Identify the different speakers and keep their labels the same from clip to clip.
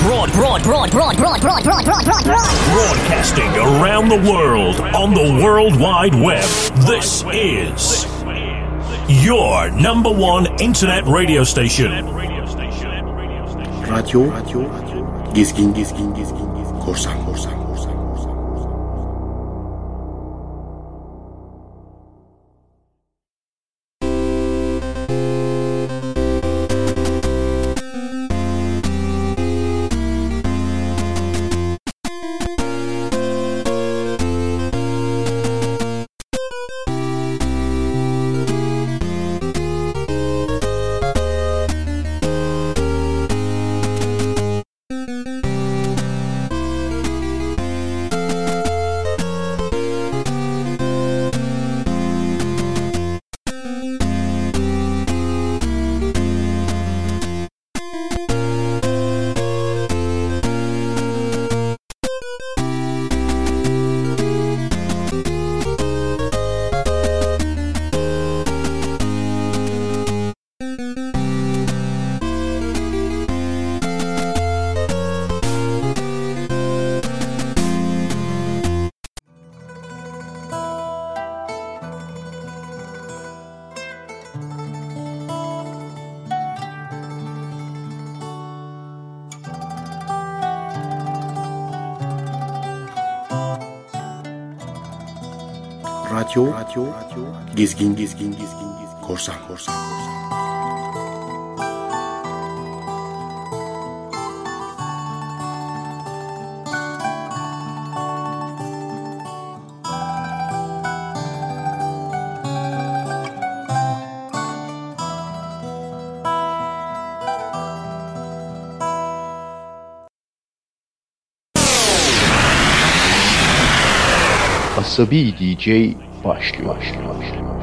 Speaker 1: broad, broad, broad, broad, broad, broad, broad, broad, broad, broad.
Speaker 2: Broadcasting around the world on the World Wide Web. This is your number one internet radio station.
Speaker 3: Radyo, radyo, gezgin, gezgin, gezgin, korsan, korsan, korsan. Radyo, radyo, gezgin, gezgin, gezgin, korsan, korsan, korsan.
Speaker 4: Asabi DJ başlıyor. başlıyor, başlıyor.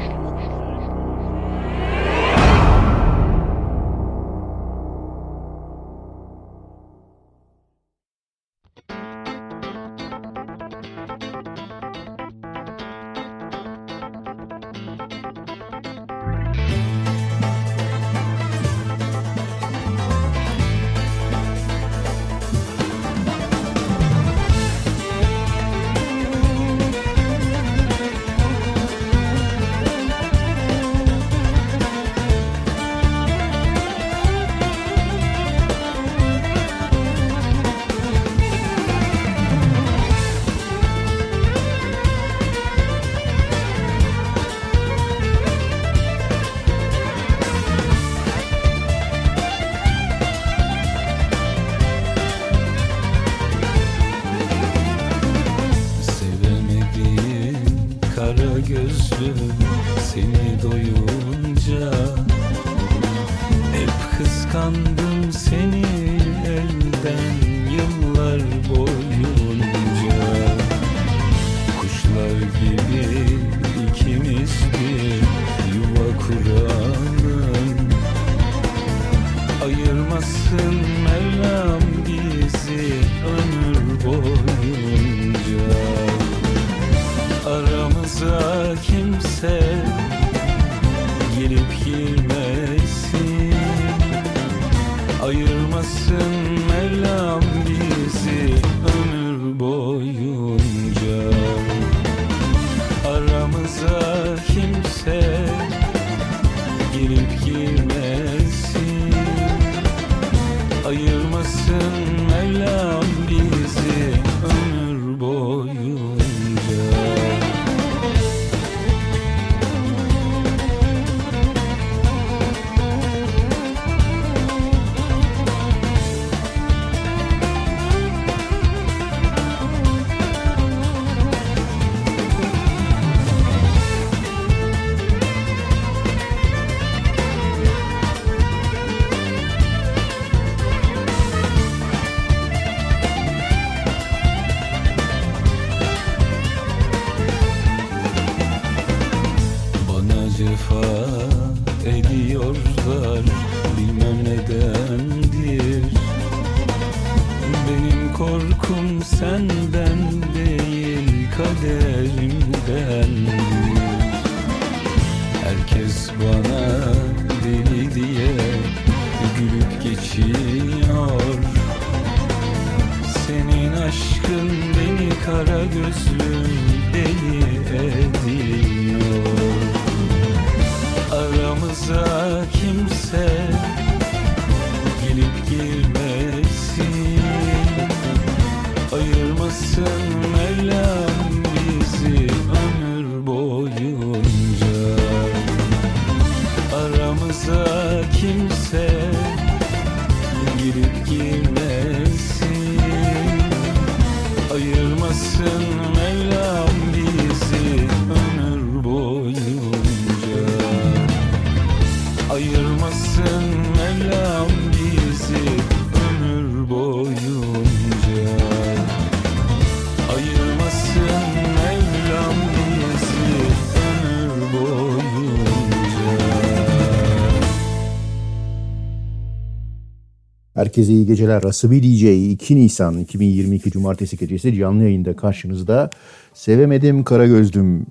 Speaker 5: Herkese iyi geceler. Rasabi DJ 2 Nisan 2022 Cumartesi gecesi canlı yayında karşınızda Sevemedim Kara Gözlüm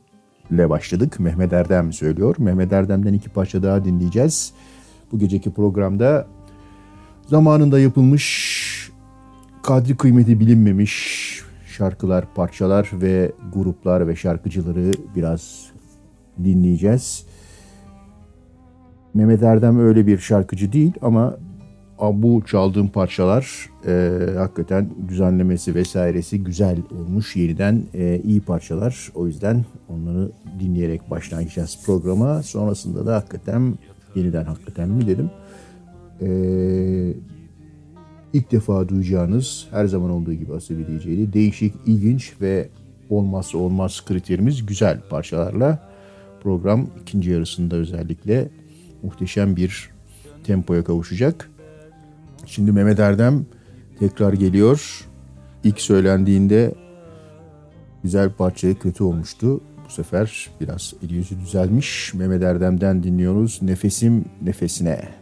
Speaker 5: ile başladık. Mehmet Erdem söylüyor. Mehmet Erdem'den iki parça daha dinleyeceğiz. Bu geceki programda zamanında yapılmış kadri kıymeti bilinmemiş şarkılar, parçalar ve gruplar ve şarkıcıları biraz dinleyeceğiz. Mehmet Erdem öyle bir şarkıcı değil ama bu çaldığım parçalar e, hakikaten düzenlemesi vesairesi güzel olmuş. Yeniden e, iyi parçalar. O yüzden onları dinleyerek başlayacağız programa. Sonrasında da hakikaten yeniden hakikaten mi dedim. E, ilk defa duyacağınız her zaman olduğu gibi Asabi DJ'li değişik, ilginç ve olmazsa olmaz kriterimiz güzel parçalarla program ikinci yarısında özellikle muhteşem bir tempoya kavuşacak. Şimdi Mehmet Erdem tekrar geliyor. İlk söylendiğinde güzel parça kötü olmuştu. Bu sefer biraz eli yüzü düzelmiş. Mehmet Erdem'den dinliyoruz. Nefesim nefesine.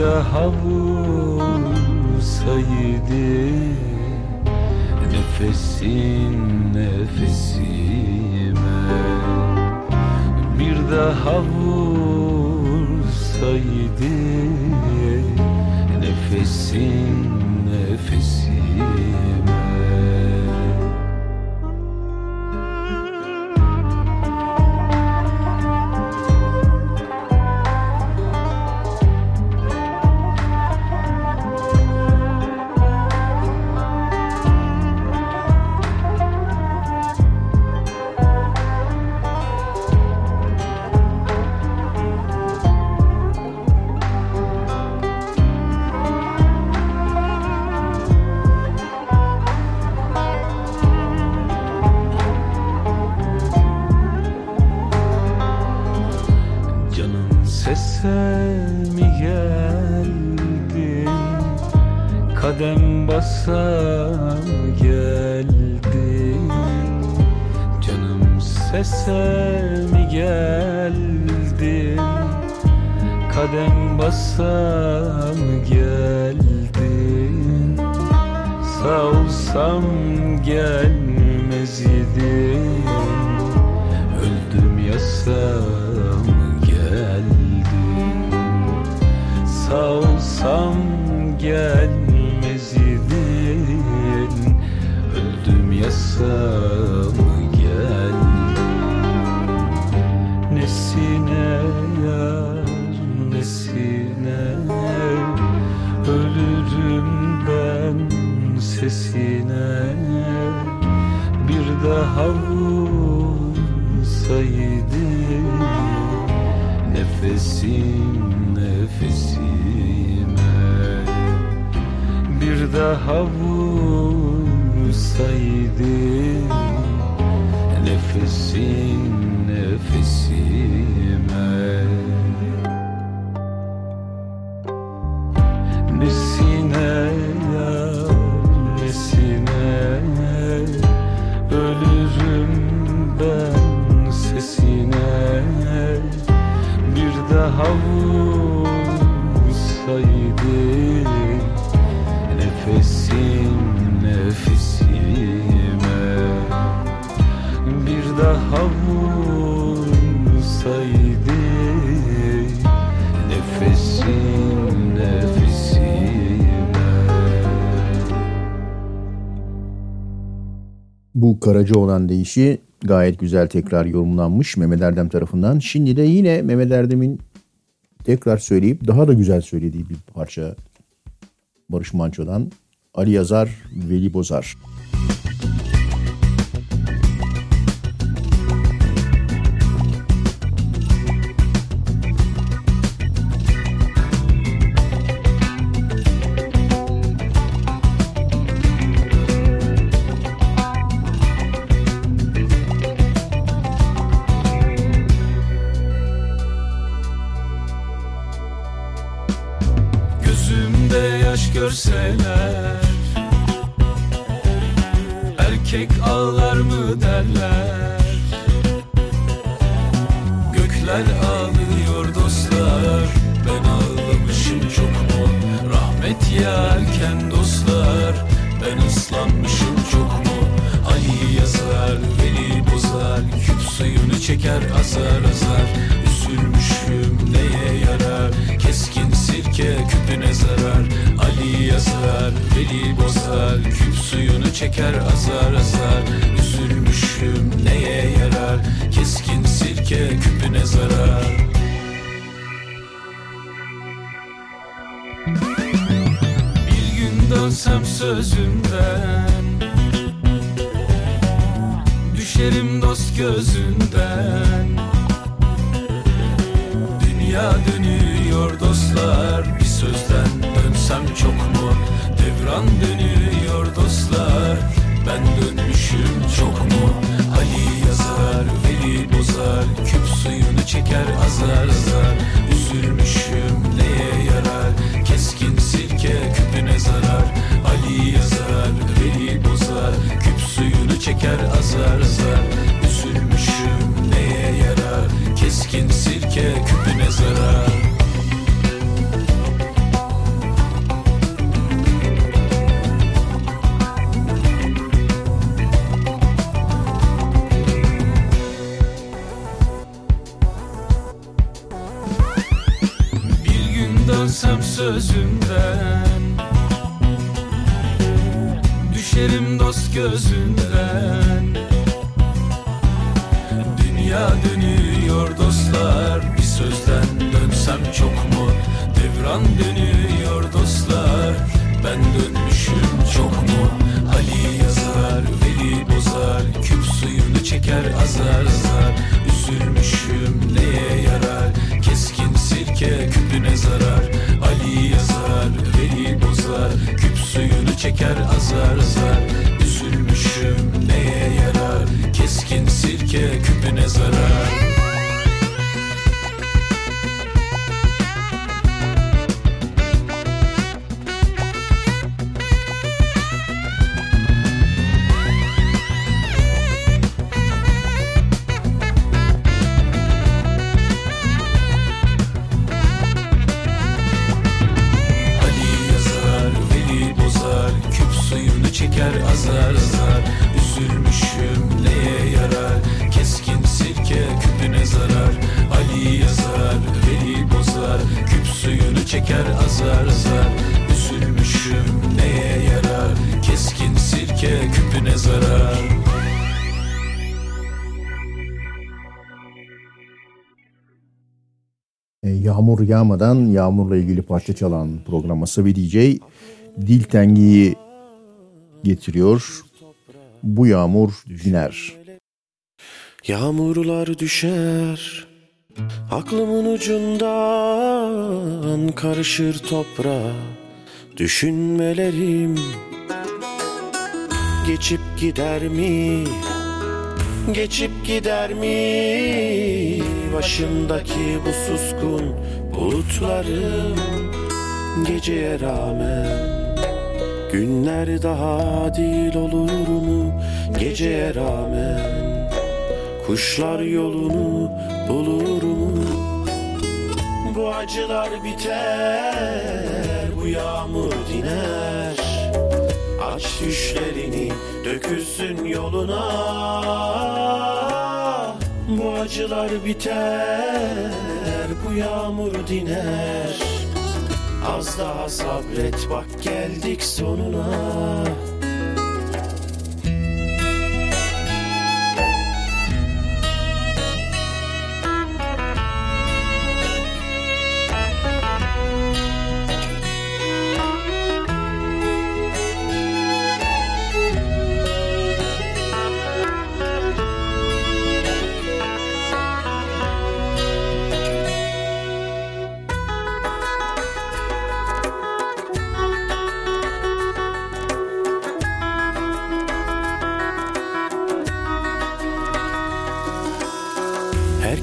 Speaker 4: Daha vursaydı Nefesin nefesime. Bir daha vursaydı Nefesin nefesime
Speaker 5: Karaca olan deyişi gayet güzel tekrar yorumlanmış Mehmet Erdem tarafından. Şimdi de yine Mehmet Erdem'in tekrar söyleyip daha da güzel söylediği bir parça Barış Manço'dan Ali Yazar, Veli Bozar.
Speaker 4: Gözümde Keskin sirke küpüne zarar. Bir gün dönsem sözümden Düşerim dost gözünden. Dünya dönüyor dostlar Bir sözden dönsem çok mu? Devran dönüyor dostlar Ben dönmüşüm çok mu? Ali yazar, Veli bozar Küp suyunu çeker azar azar. Üzülmüşüm neye yarar? Keskin sirke küpüne zarar. Ali yazar, Veli bozar Küp suyunu çeker azar azar. Üzülmüşüm neye yarar? Keskin sirke küpüne zarar sözümden Düşerim dost gözünden. Dünya dönüyor dostlar. Bir sözden dönsem çok mu? Devran dönüyor dostlar. Ben dönmüşüm çok mu? Ali yazar, Veli bozar. Küp suyunu çeker azar azar. Üzülmüşüm neye yarar? Keskin sirke küpüne zarar Ali yazar, Veli bozar Küp suyunu çeker azar azar. Üzülmüşüm neye yarar Keskin sirke küpüne zarar
Speaker 5: yağmadan yağmurla ilgili parça çalan programa Sabi DJ Dil Tengi'yi getiriyor. Bu yağmur diner.
Speaker 6: Yağmurlar düşer Aklımın ucundan karışır toprağa Düşünmelerim Geçip gider mi? Geçip gider mi? Başımdaki bu suskun bulutlarım Geceye rağmen Günler daha değil olur mu? Geceye rağmen Kuşlar yolunu bulur mu? Bu acılar biter, bu yağmur diner Aç düşlerini dökülsün yoluna Bu acılar biter, bu yağmur diner. Az daha sabret bak geldik sonuna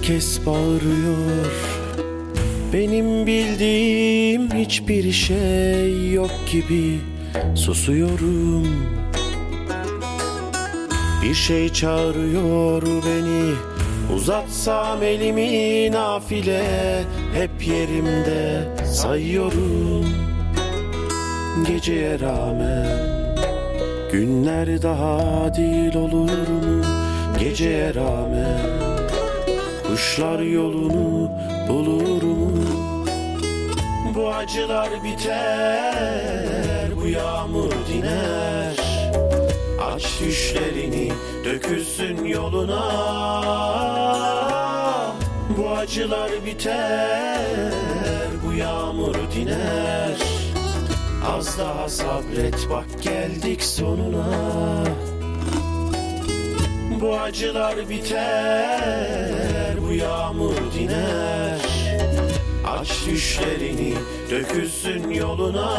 Speaker 6: Herkes bağırıyor. Benim bildiğim hiçbir şey yok gibi Susuyorum. Bir şey çağırıyor beni. Uzatsam elimi nafile Hep yerimde sayıyorum. Geceye rağmen Günler daha değil olur mu? Geceye rağmen Kuşlar yolunu bulur mu? Bu acılar biter, bu yağmur diner. Aç düşlerini dökülsün yoluna. Bu acılar biter, bu yağmur diner. Az daha sabret bak geldik sonuna. Bu acılar biter, bu yağmur diner. Aç düşlerini dökülsün yoluna.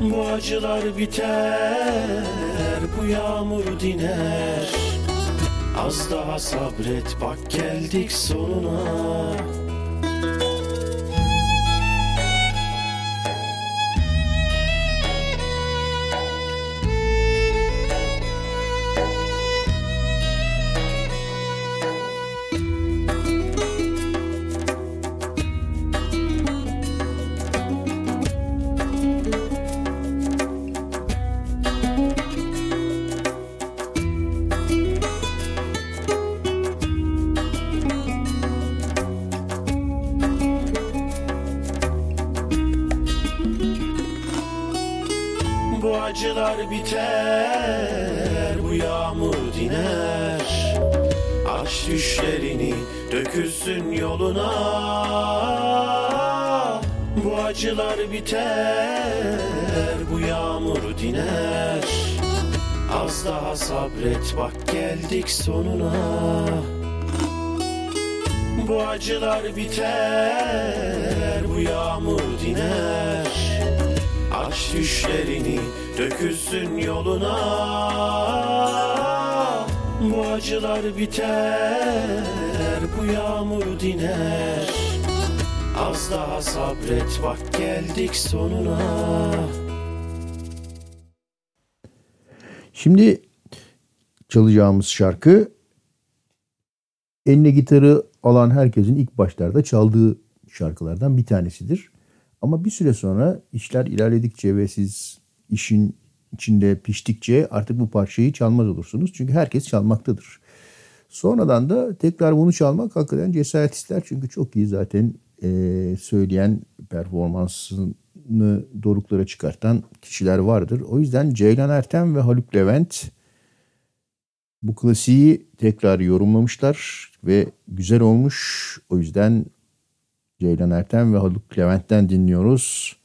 Speaker 6: Bu acılar biter, bu yağmur diner. Az daha sabret bak geldik sonuna acılar biter, bu yağmur diner. Aç düşlerini dökülsün yoluna. Bu acılar biter, bu yağmur diner. Az daha sabret bak geldik sonuna. Bu acılar biter, bu yağmur diner. Aç düşlerini dökülsün yoluna. Bu acılar biter, bu yağmur diner. Az daha sabret bak geldik sonuna.
Speaker 5: Şimdi çalacağımız şarkı eline gitarı alan herkesin ilk başlarda çaldığı şarkılardan bir tanesidir. Ama bir süre sonra işler ilerledikçe ve siz
Speaker 7: işin içinde piştikçe artık bu parçayı çalmaz olursunuz. Çünkü herkes çalmaktadır. Sonradan da tekrar bunu çalmak hakikaten cesaret ister. Çünkü çok iyi zaten e, söyleyen performansını doruklara çıkartan kişiler vardır. O yüzden Ceylan Ertem ve Haluk Levent bu klasiği tekrar yorumlamışlar ve güzel olmuş. O yüzden Ceylan Ertem ve Haluk Levent'ten dinliyoruz.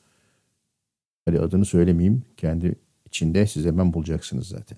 Speaker 7: Hadi adını söylemeyeyim. Kendi içinde siz hemen bulacaksınız zaten.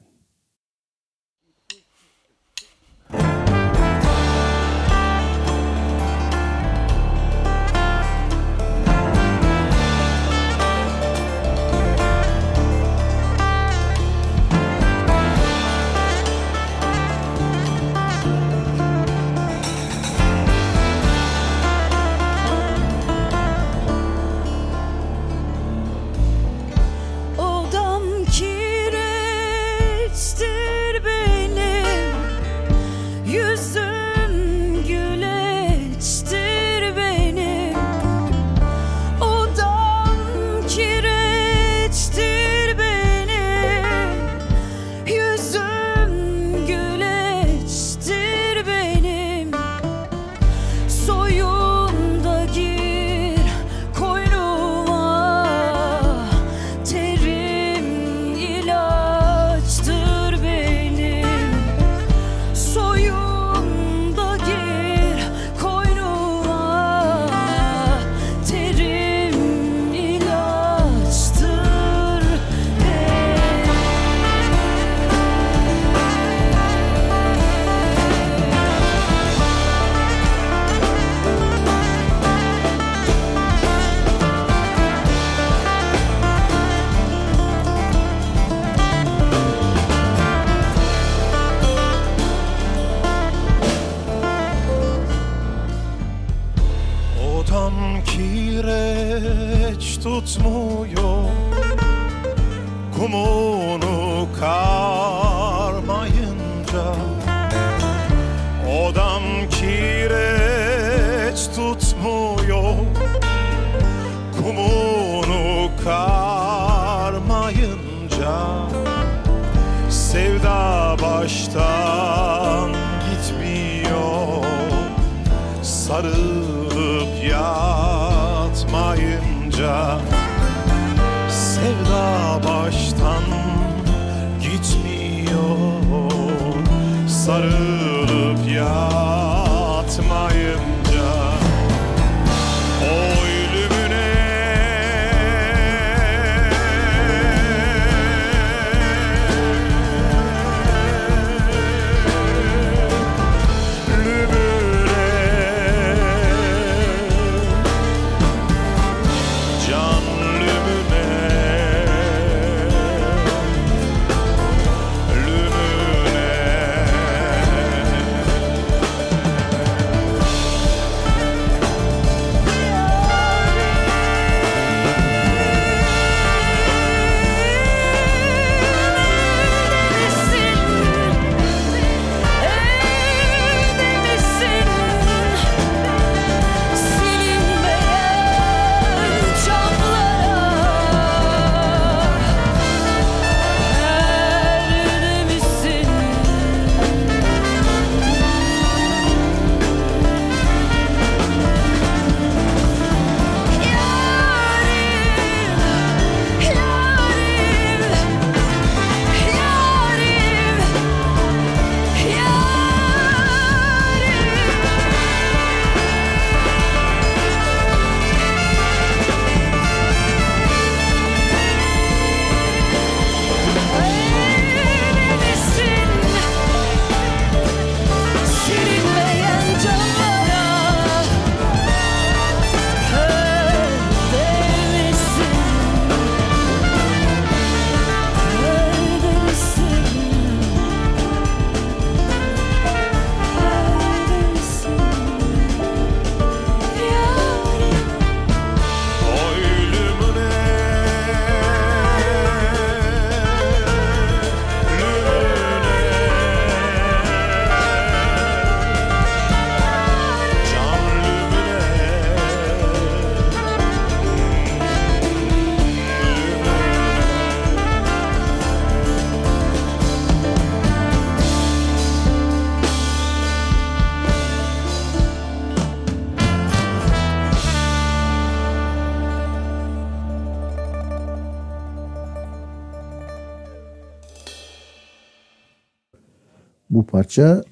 Speaker 8: Parça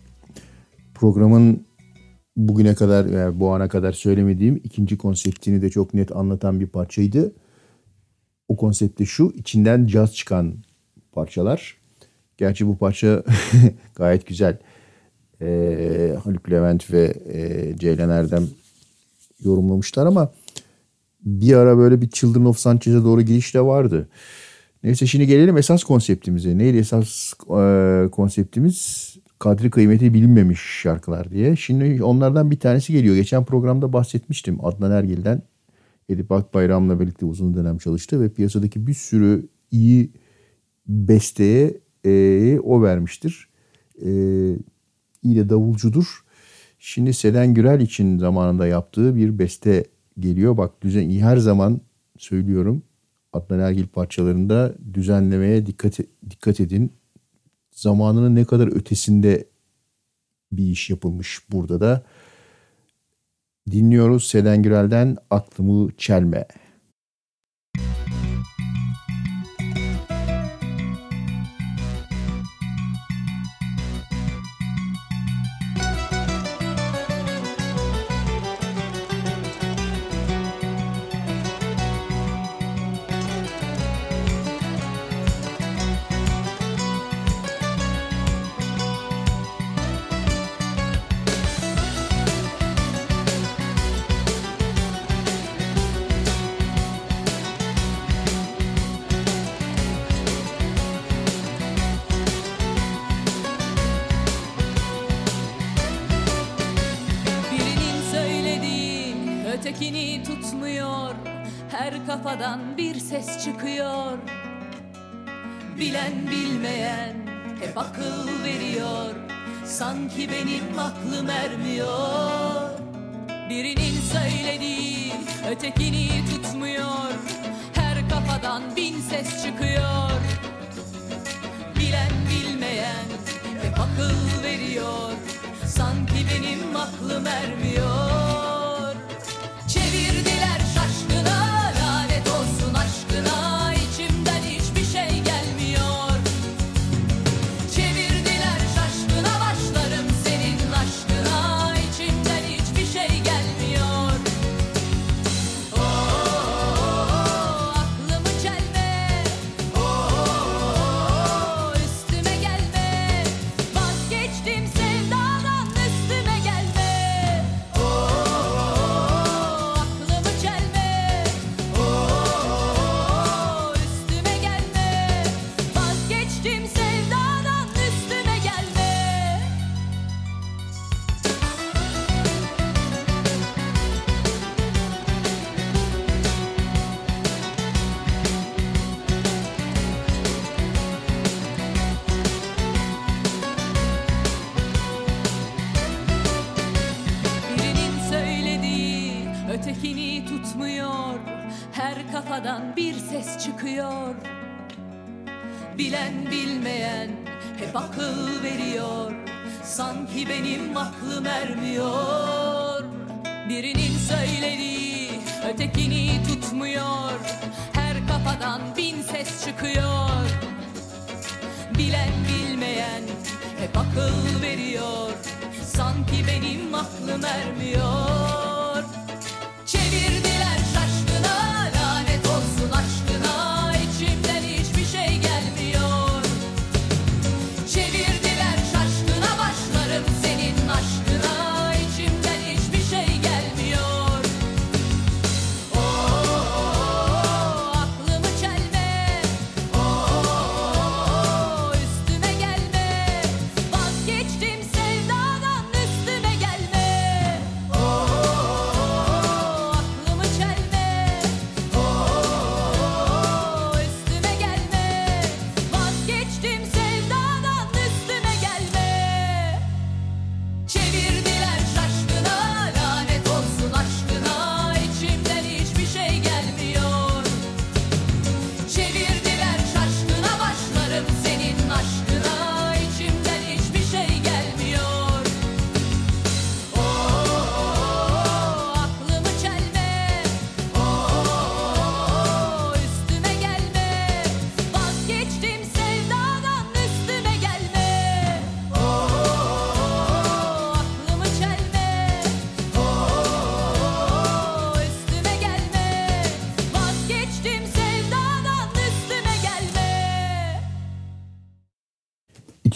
Speaker 8: programın bugüne kadar yani bu ana kadar söylemediğim ikinci konseptini de çok net anlatan bir parçaydı. O konsepte şu içinden caz çıkan parçalar. Gerçi bu parça gayet güzel. Ee, Haluk Levent ve e, Ceylan Erdem yorumlamışlar ama bir ara böyle bir Children of Sanchez'e doğru giriş de vardı. Neyse şimdi gelelim esas konseptimize. Neydi esas e, konseptimiz? Kadri kıymeti bilinmemiş şarkılar diye. Şimdi onlardan bir tanesi geliyor. Geçen programda bahsetmiştim Adnan Ergil'den. Edip Akbayram'la birlikte uzun dönem çalıştı ve piyasadaki bir sürü iyi besteye e, o vermiştir. E, iyi de davulcudur. Şimdi Selen Gürel için zamanında yaptığı bir beste geliyor. Bak düzen her zaman söylüyorum. Adnan Ergil parçalarında düzenlemeye dikkat dikkat edin. Zamanının ne kadar ötesinde bir iş yapılmış burada da. Dinliyoruz Selen Gürel'den Aklımı Çelme.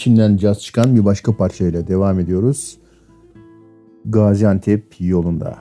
Speaker 9: içinden caz çıkan bir başka parçayla devam ediyoruz. Gaziantep yolunda.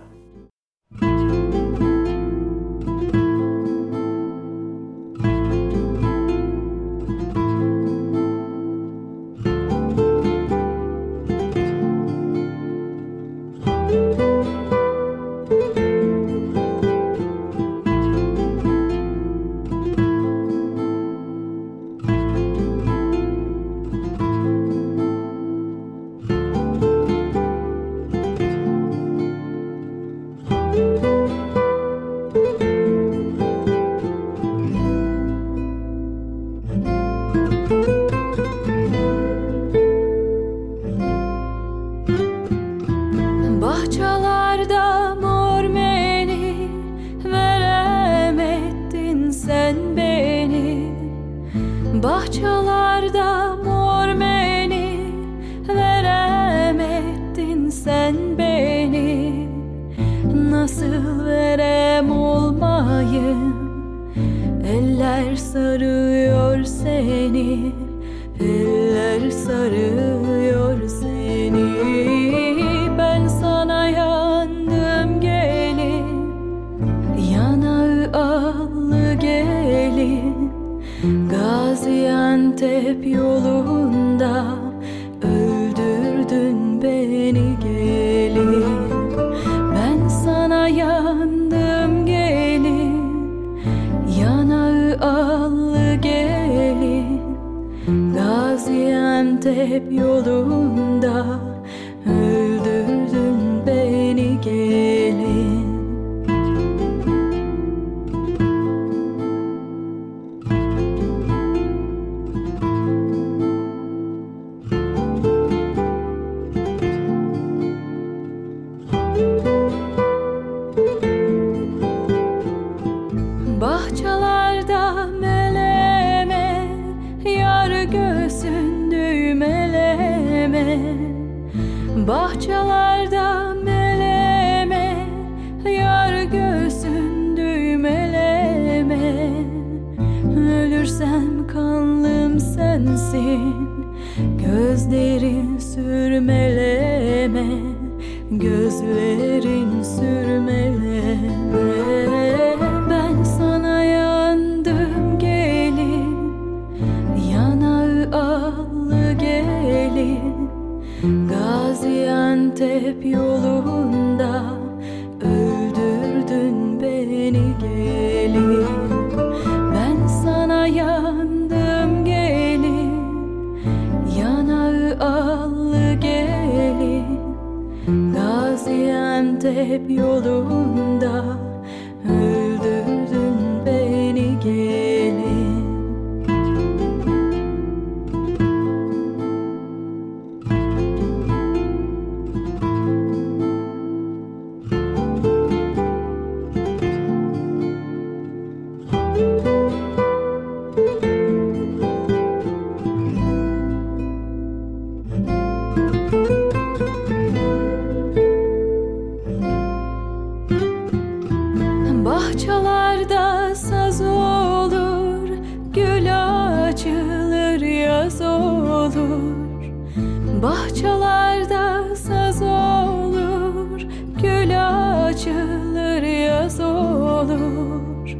Speaker 10: acılar yaz olur.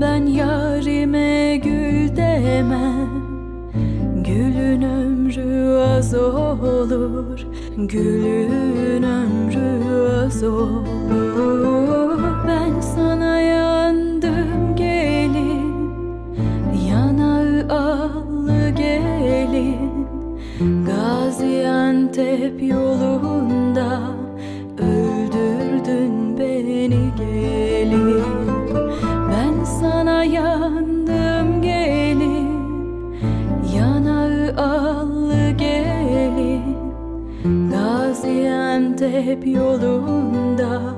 Speaker 10: Ben yarime gül demem. Gülün ömrü az olur. Gülün ömrü az olur. Ben sana yandım gelin. Yanağı allı gelin. Gaziantep yolu hep yolunda.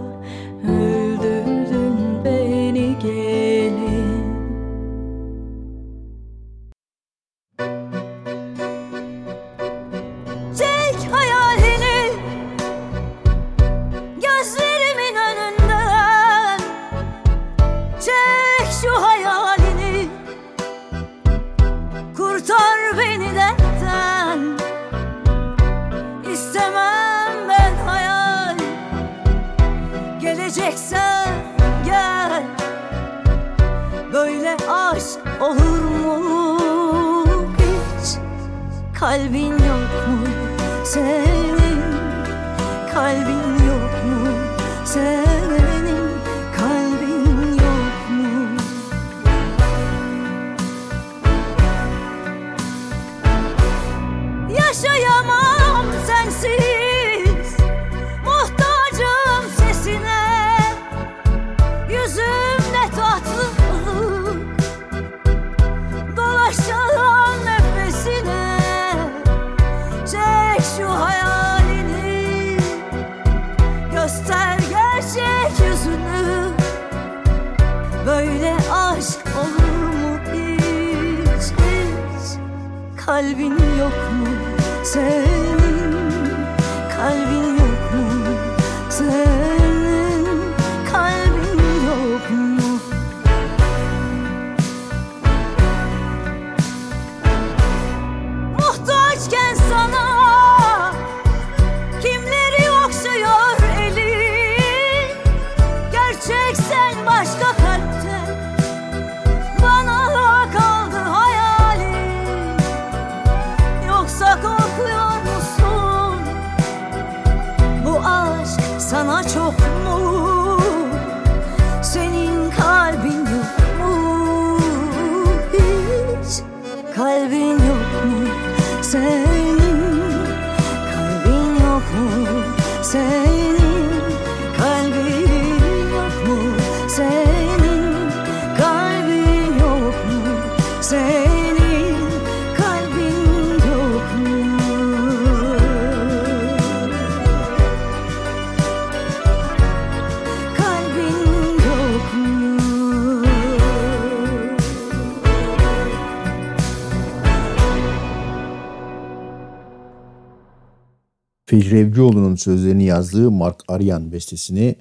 Speaker 5: Evcioğlu'nun sözlerini yazdığı Mark Aryan bestesini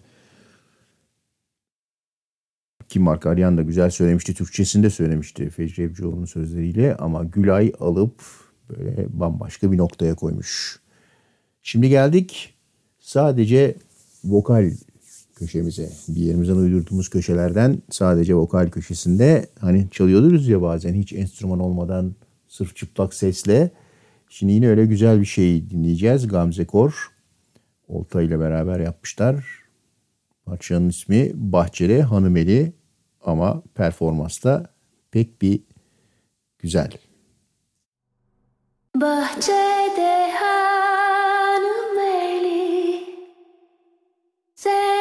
Speaker 5: ki Mark Aryan da güzel söylemişti. Türkçesinde söylemişti Fecri Evcioğlu'nun sözleriyle ama Gülay alıp böyle bambaşka bir noktaya koymuş. Şimdi geldik sadece vokal köşemize. Bir yerimizden uydurduğumuz köşelerden sadece vokal köşesinde hani çalıyoruz ya bazen hiç enstrüman olmadan sırf çıplak sesle. Şimdi yine öyle güzel bir şey dinleyeceğiz. Gamze Kor Olta ile beraber yapmışlar. Parçanın ismi Bahçeli Hanımeli ama performansta pek bir güzel.
Speaker 11: Bahçede hanım eli Sen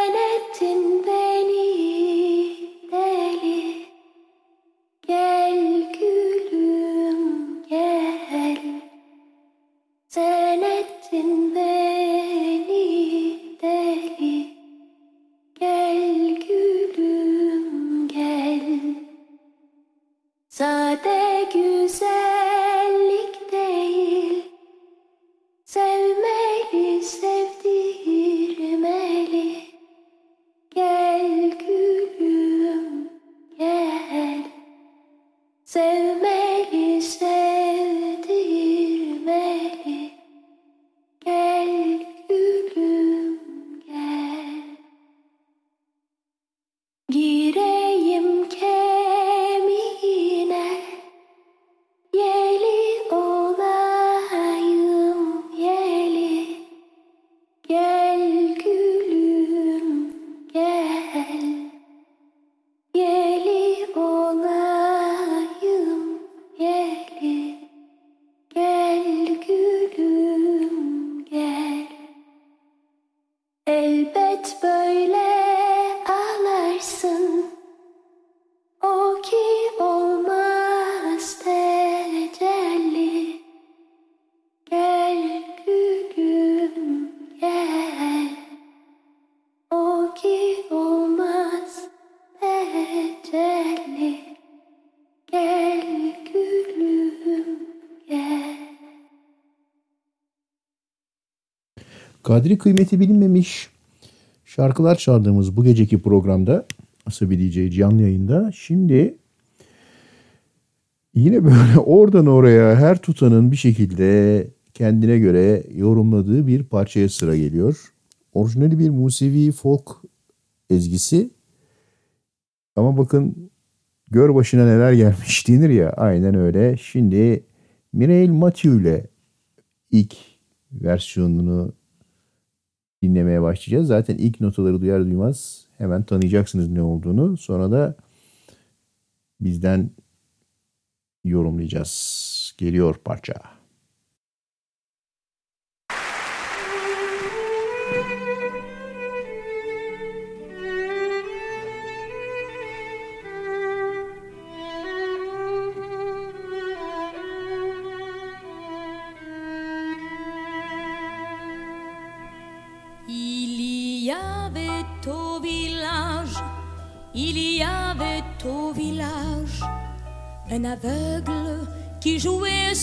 Speaker 5: Kadri kıymeti bilinmemiş şarkılar çaldığımız bu geceki programda Asabi DJ canlı yayında şimdi yine böyle oradan oraya her tutanın bir şekilde kendine göre yorumladığı bir parçaya sıra geliyor. Orijinali bir Musevi folk ezgisi ama bakın gör başına neler gelmiş denir ya aynen öyle. Şimdi Mireille Mathieu ile ilk versiyonunu dinlemeye başlayacağız. Zaten ilk notaları duyar duymaz hemen tanıyacaksınız ne olduğunu. Sonra da bizden yorumlayacağız. Geliyor parça.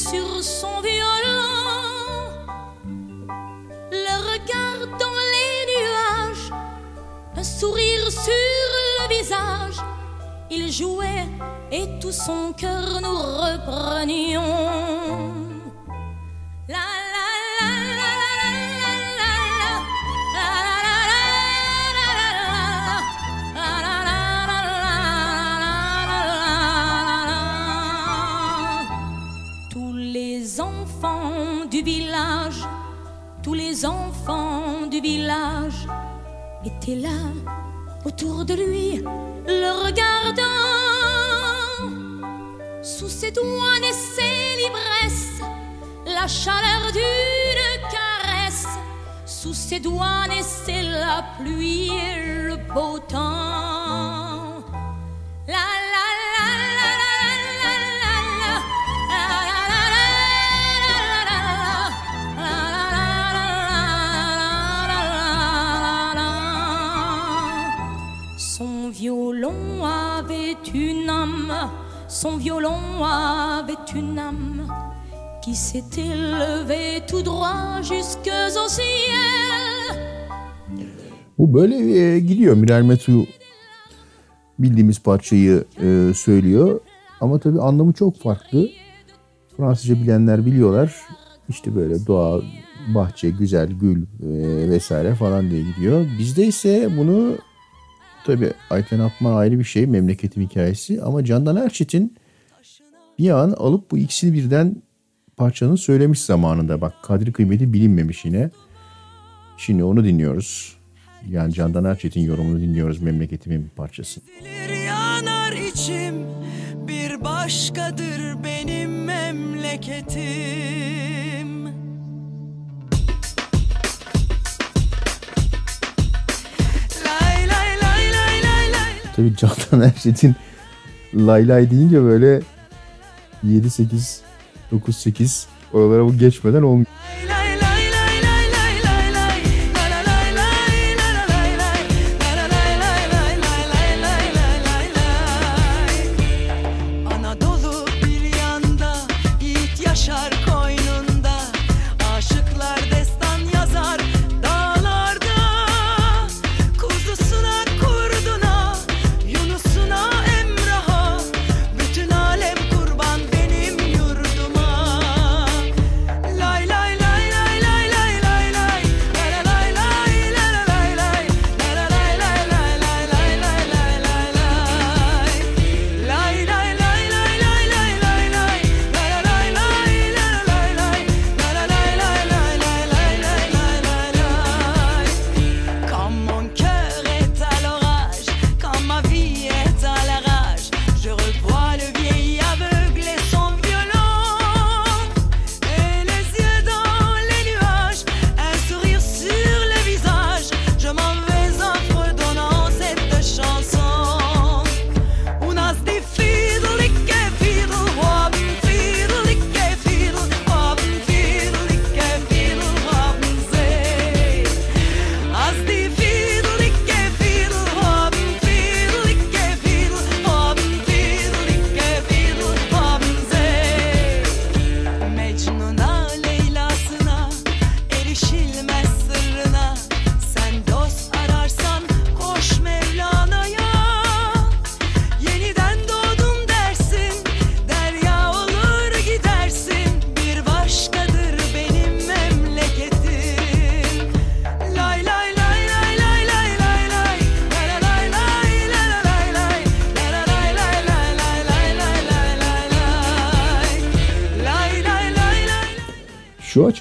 Speaker 12: Sur son violon. Le regard dans les nuages, un sourire sur le visage. Il jouait et tout son cœur nous reprenions. Étaient là autour de lui, le regardant. Sous ses doigts naissait l'ivresse, la chaleur d'une caresse. Sous ses doigts naissait la pluie et le beau temps. Une âme, son violon avait une âme qui s'était levée tout droit jusqu'aux ciel.
Speaker 5: Bu böyle e, gidiyor. Miral Metu bildiğimiz parçayı e, söylüyor. Ama tabii anlamı çok farklı. Fransızca bilenler biliyorlar. İşte böyle doğa, bahçe, güzel, gül e, vesaire falan diye gidiyor. Bizde ise bunu tabii Ayten Apman ayrı bir şey. Memleketim hikayesi. Ama Candan Erçetin bir an alıp bu ikisini birden parçanın söylemiş zamanında. Bak kadri kıymeti bilinmemiş yine. Şimdi onu dinliyoruz. Yani Candan Erçetin yorumunu dinliyoruz memleketimin parçası.
Speaker 13: Yanar içim bir başkadır benim memleketim
Speaker 5: Tabii Candan Erçetin lay lay deyince böyle 7 8 9 8 oralara bu geçmeden olmuyor.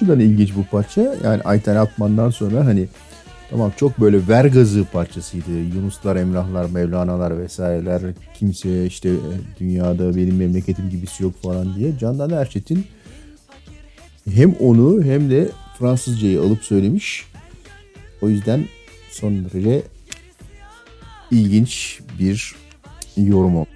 Speaker 5: Açıdan ilginç bu parça. Yani Ayten Altman'dan sonra hani tamam çok böyle ver gazı parçasıydı. Yunuslar, Emrahlar, Mevlana'lar vesaireler kimse işte e, dünyada benim memleketim gibisi yok falan diye. Candan Erçetin hem onu hem de Fransızcayı alıp söylemiş. O yüzden son derece ilginç bir yorum oldu.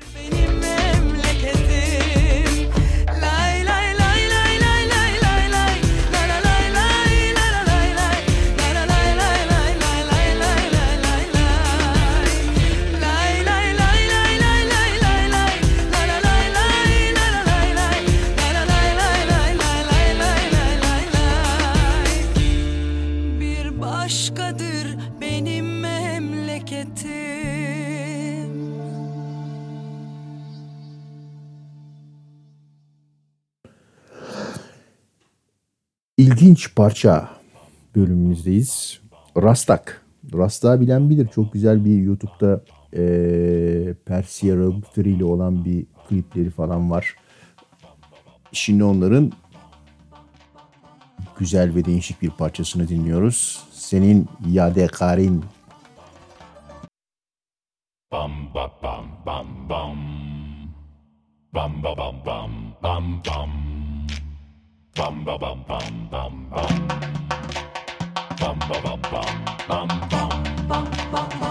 Speaker 5: İlginç parça bölümümüzdeyiz. Rastak. Rastak'ı bilen bilir. Çok güzel bir YouTube'da eee Persia Robotları ile olan bir klipleri falan var. Şimdi onların güzel ve değişik bir parçasını dinliyoruz. Senin Yadekarin.
Speaker 14: Bum ba bum bum bum. Bum ba bum bum bum bum. Bum ba bum bum bum bum. Bum ba bum bum bum bum. Bum bum bum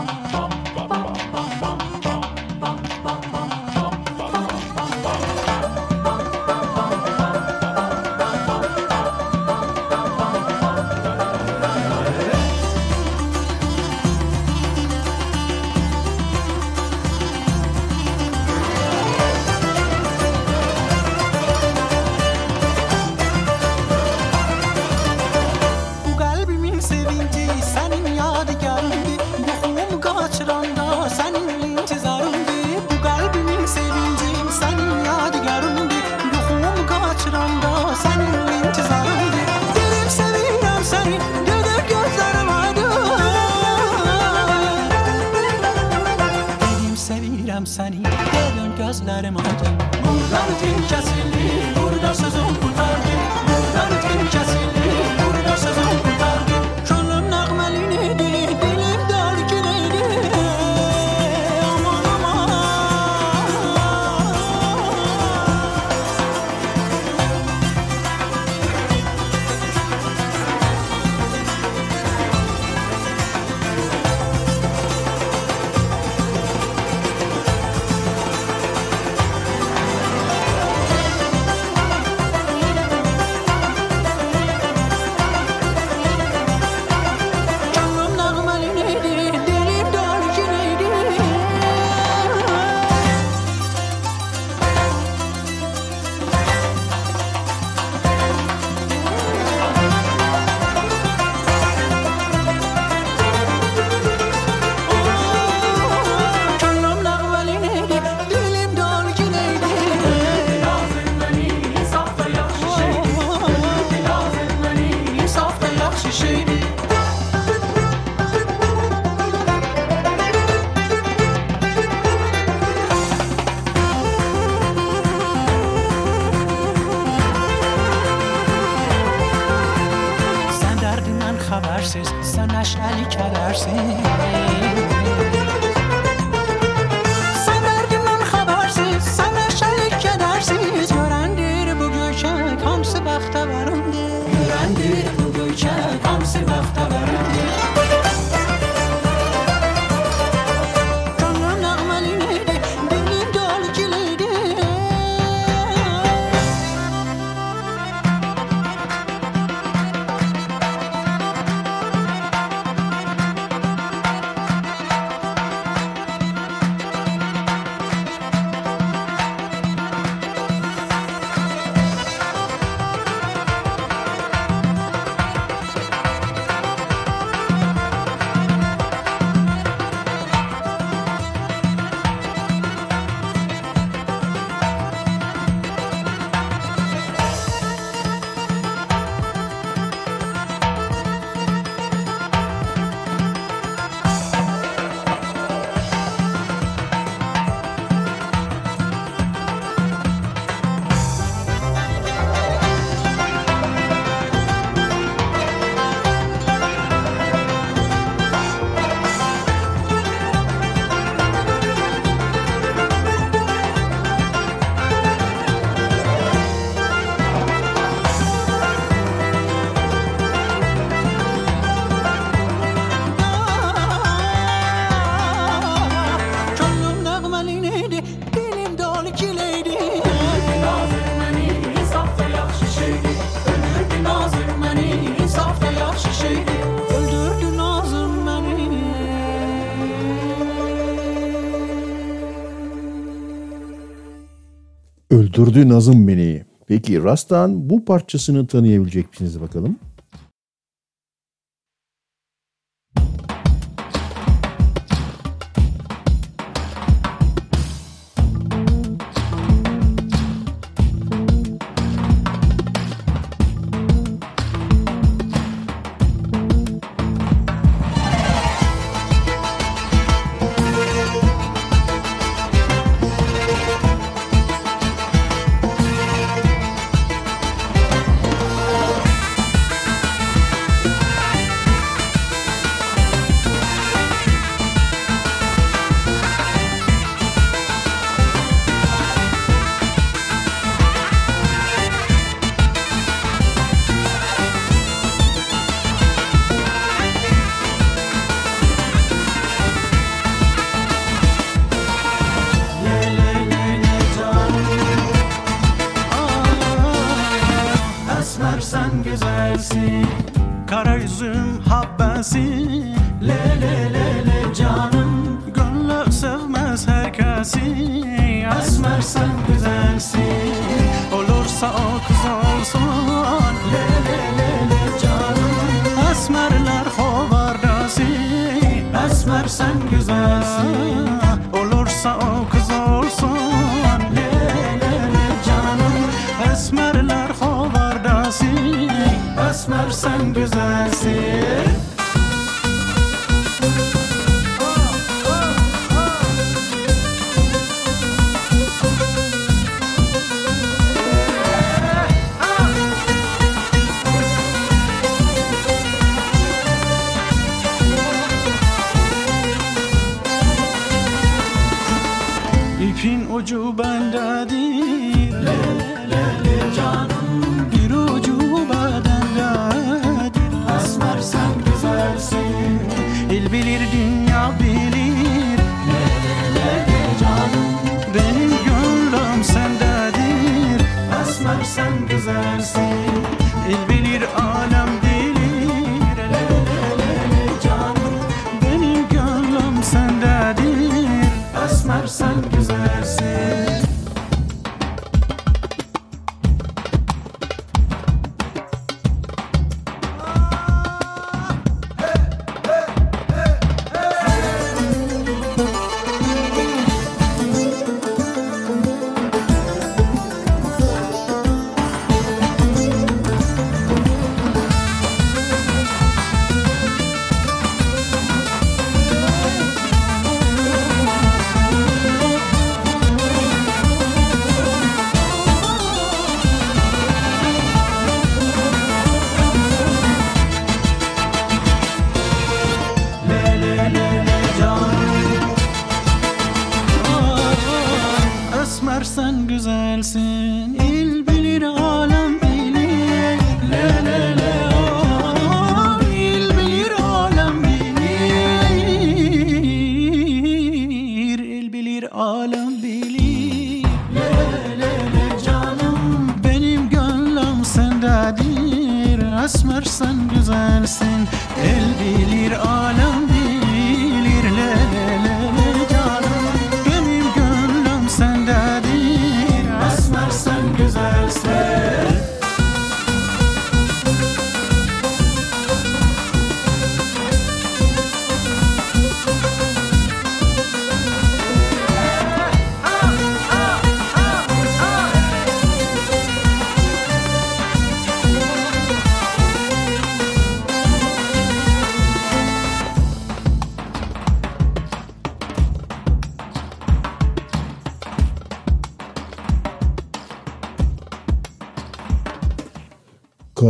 Speaker 14: Döndürdü Nazım Beni. Peki Rastan bu parçasını tanıyabilecek misiniz bakalım?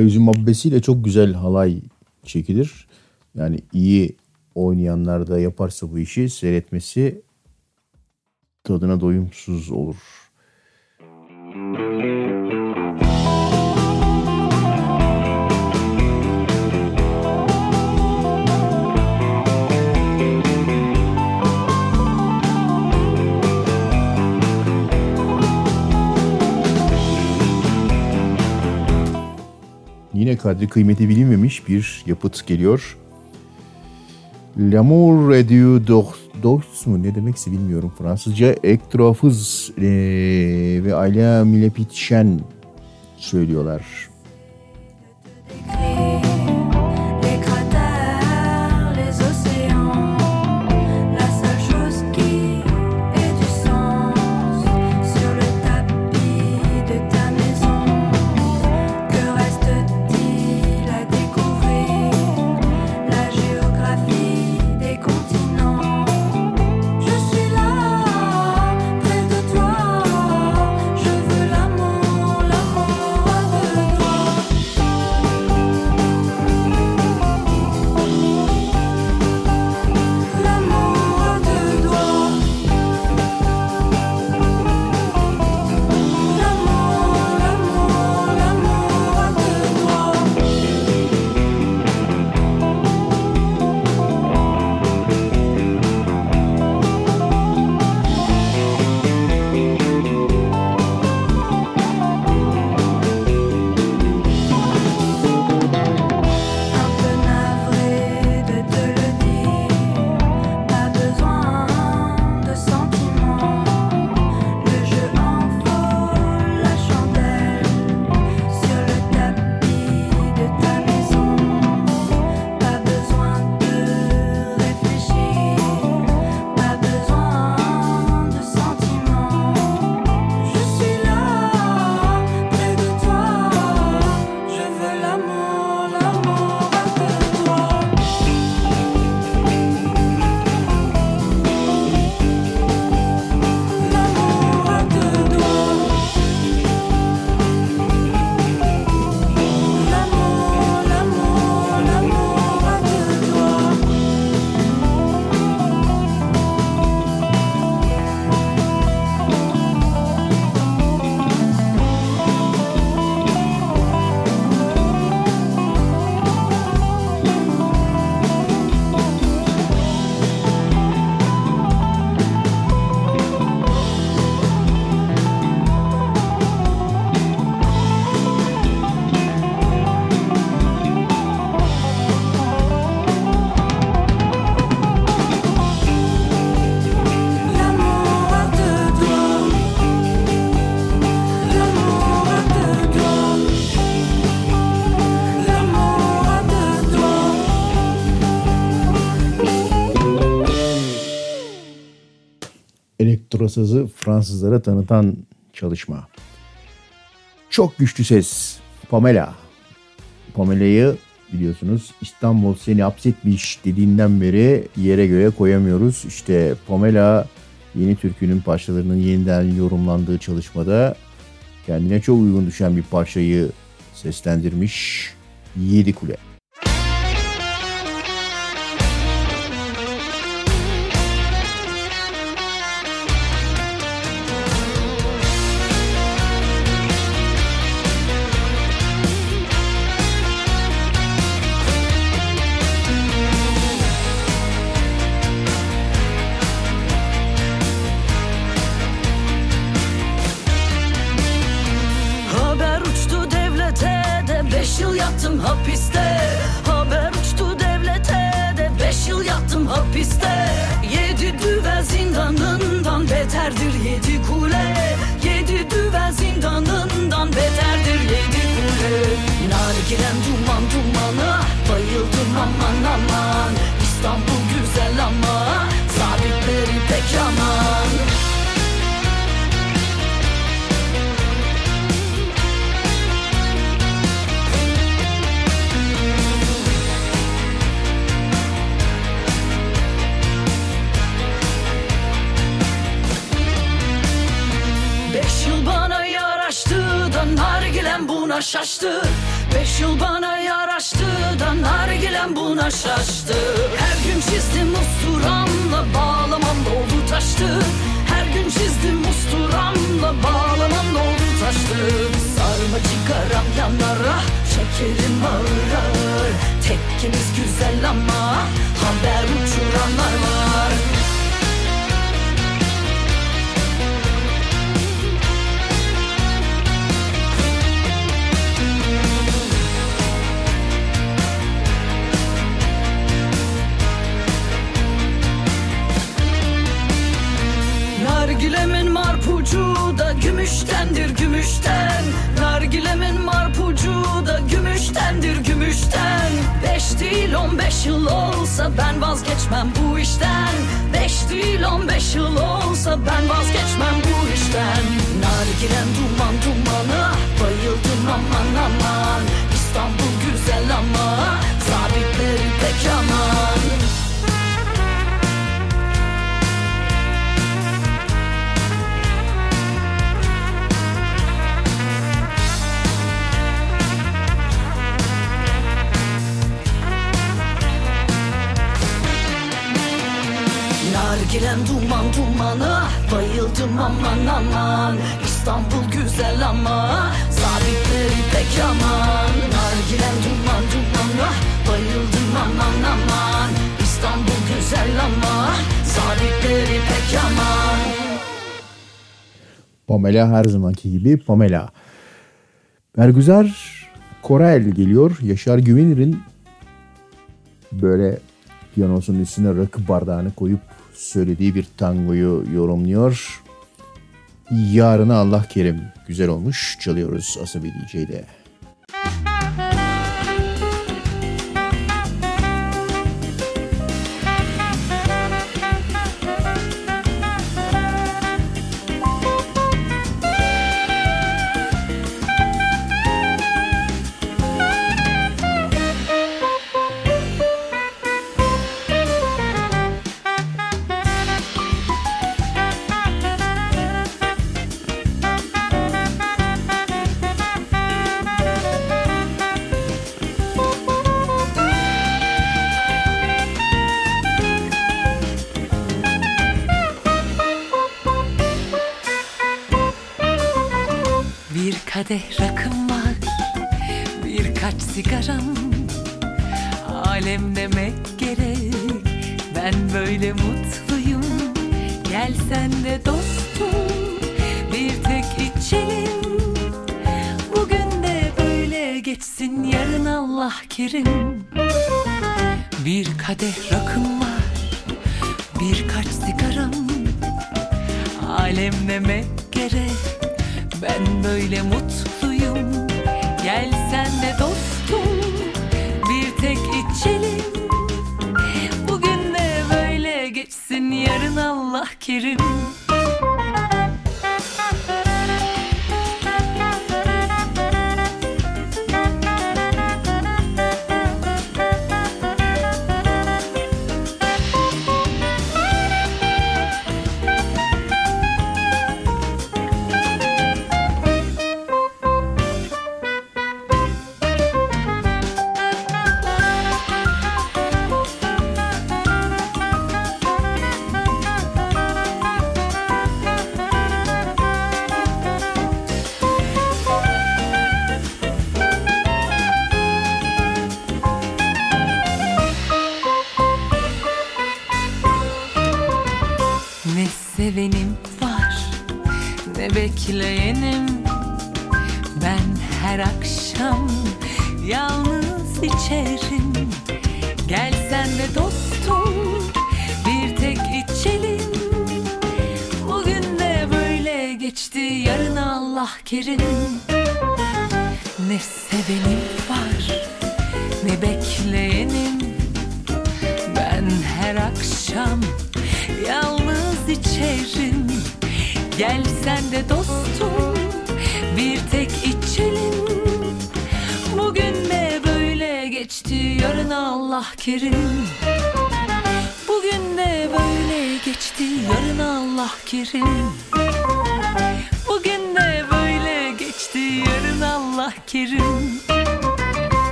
Speaker 14: Kayıcı mabbesiyle çok güzel halay çekilir. Yani iyi oynayanlar da yaparsa bu işi seyretmesi tadına doyumsuz olur. Bugüne kadar kıymeti bilinmemiş bir yapıt geliyor. L'amour et du
Speaker 15: dos mu ne demekse bilmiyorum Fransızca. Ektrofız e, ve Ayla Milepitşen söylüyorlar Fransızlara tanıtan çalışma. Çok güçlü ses. Pamela. Pamela'yı biliyorsunuz İstanbul seni hapsetmiş dediğinden beri yere göğe koyamıyoruz. İşte Pamela yeni türkünün parçalarının yeniden yorumlandığı çalışmada kendine çok uygun düşen bir parçayı seslendirmiş. Yedi Kule.
Speaker 10: Nargilen duman dumana bayıldım aman aman. İstanbul güzel ama sabitleri pek yaman Beş yıl bana yaraştı da nargilem buna şaştı Beş yıl bana yaraştı da nargilem buna şaştı. Her gün çizdim usturamla bağlamam doldu taştı. Her gün çizdim usturamla bağlamam doldu taştı. Sarma çıkaram yanlara şekerim ağır ağır Tekkimiz güzel ama haber uçuranlar var gümüştendir gümüşten. Nargilemin marpucu da gümüştendir gümüşten. Beş değil on beş yıl olsa ben vazgeçmem bu işten. Beş değil on beş yıl olsa ben vazgeçmem bu işten. Nargilen duman dumana bayıldım aman aman. İstanbul güzel ama sabitleri pek aman Nargilen duman dumana Bayıldım aman aman İstanbul güzel ama Sabitleri pek aman Nargilen duman dumana Bayıldım aman aman İstanbul güzel ama Sabitleri pek aman
Speaker 5: Pamela her zamanki gibi Pamela. Bergüzar Korel geliyor. Yaşar Güvenir'in böyle piyanosunun üstüne rakı bardağını koyup söylediği bir tangoyu yorumluyor. Yarına Allah kerim. Güzel olmuş. Çalıyoruz Asabi DJ'de.
Speaker 16: Bir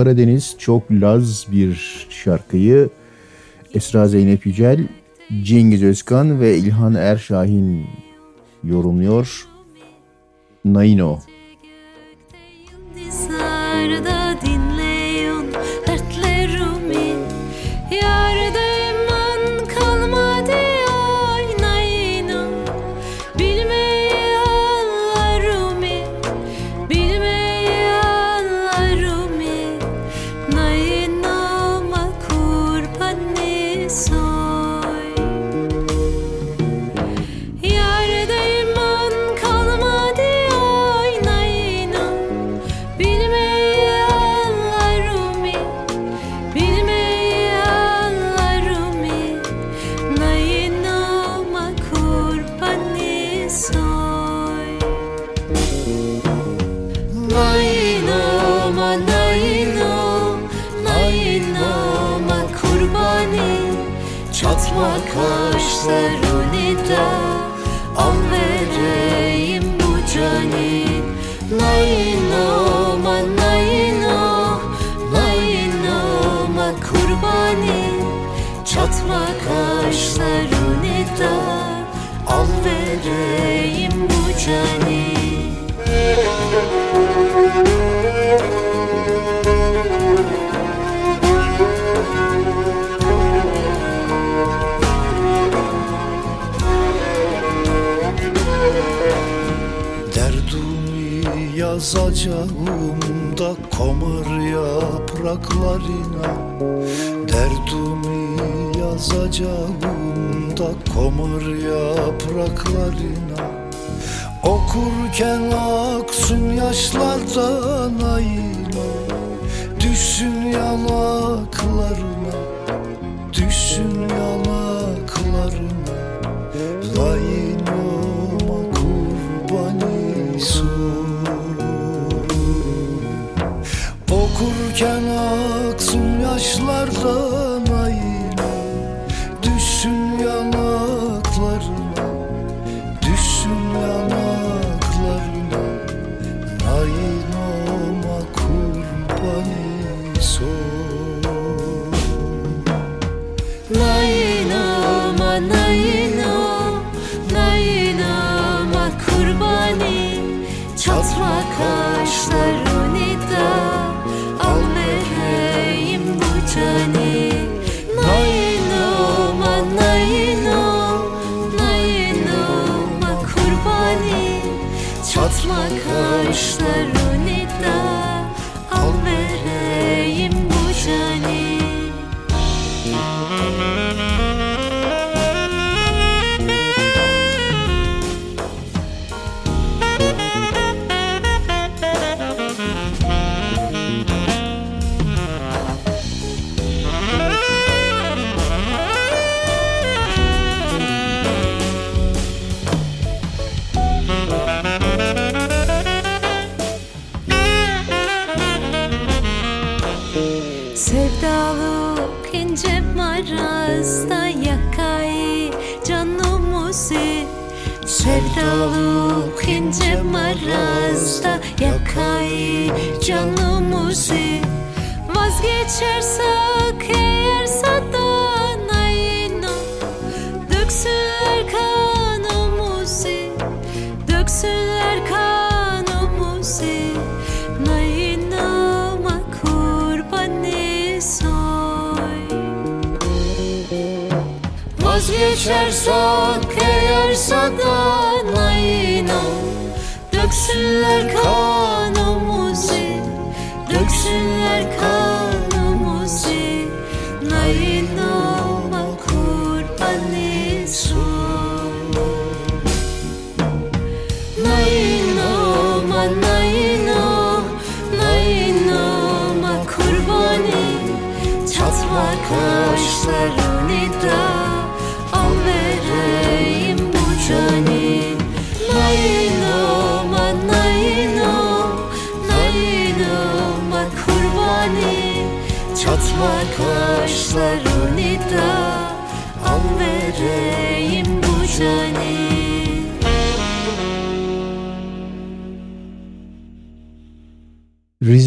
Speaker 5: Karadeniz çok laz bir şarkıyı Esra Zeynep Yücel, Cengiz Özkan ve İlhan Erşahin yorumluyor. Naino
Speaker 17: sazacağımda komar yapraklarına Derdimi yazacağımda komar yapraklarına Okurken aksın yaşlardan ayına Düşsün yanaklarına
Speaker 18: deixar só.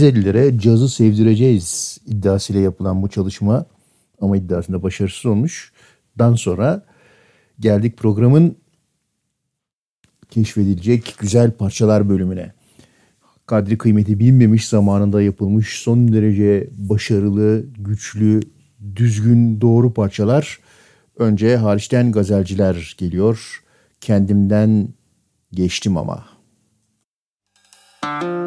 Speaker 5: 150'lere cazı sevdireceğiz iddiasıyla yapılan bu çalışma ama iddiasında başarısız olmuş. Dan sonra geldik programın keşfedilecek güzel parçalar bölümüne. Kadri kıymeti bilmemiş zamanında yapılmış son derece başarılı, güçlü, düzgün, doğru parçalar. Önce hariçten gazelciler geliyor. Kendimden geçtim ama.
Speaker 19: Müzik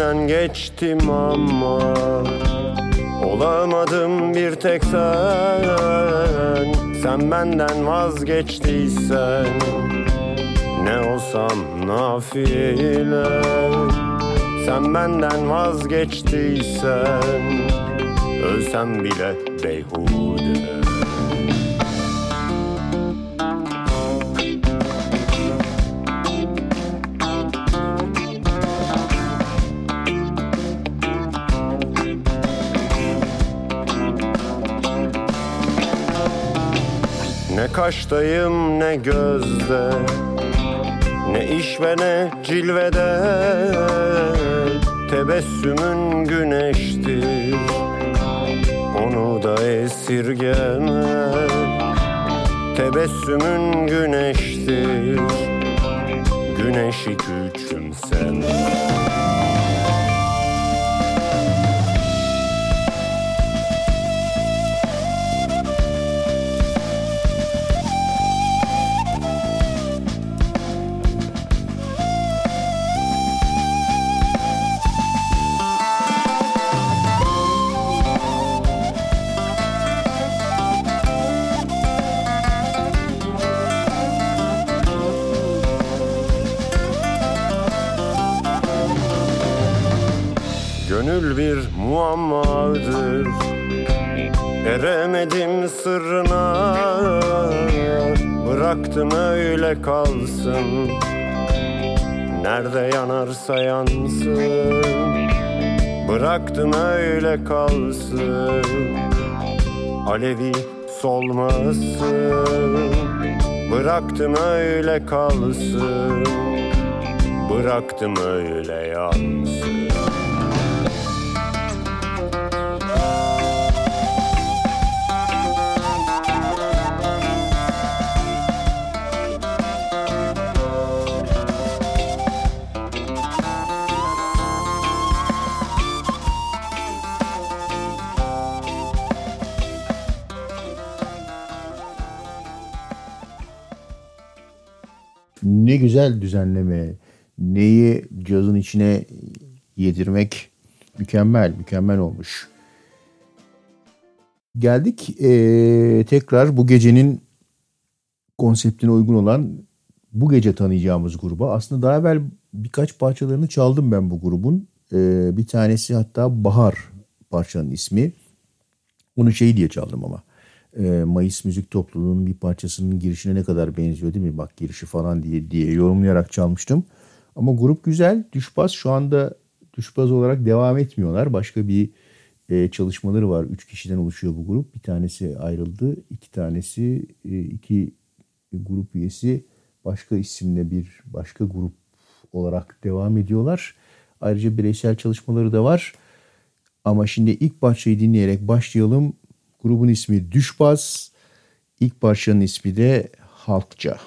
Speaker 19: Kendimden geçtim ama Olamadım bir tek sen. Sen benden vazgeçtiysen Ne olsam nafile. Sen benden vazgeçtiysen Ölsem bile beyhude Ne kaştayım ne gözde Ne iş ve ne cilvede. Tebessümün güneştir Onu da esirgeme Tebessümün güneştir Güneşi küçümseme Bıraktım öyle kalsın. Alevi solmasın. Bıraktım öyle kalsın. Bıraktım öyle yansın
Speaker 5: güzel düzenleme. Neyi cazın içine yedirmek mükemmel, mükemmel olmuş. Geldik eee, tekrar bu gecenin konseptine uygun olan bu gece tanıyacağımız gruba. Aslında daha evvel birkaç parçalarını çaldım ben bu grubun. Eee, bir tanesi hatta Bahar parçanın ismi. Onu şey diye çaldım ama. Eee, Mayıs Müzik Topluluğu'nun bir parçasının girişine ne kadar benziyor değil mi? Bak girişi falan diye diye yorumlayarak çalmıştım. Ama grup güzel. Düşbaz şu anda Düşbaz olarak devam etmiyorlar. Başka bir e, çalışmaları var. Üç kişiden oluşuyor bu grup. Bir tanesi ayrıldı. iki tanesi e, iki grup üyesi başka isimle bir başka grup olarak devam ediyorlar. Ayrıca bireysel çalışmaları da var. Ama şimdi ilk parçayı dinleyerek başlayalım. Grubun ismi Düşbaz. İlk parçanın ismi de Halkça.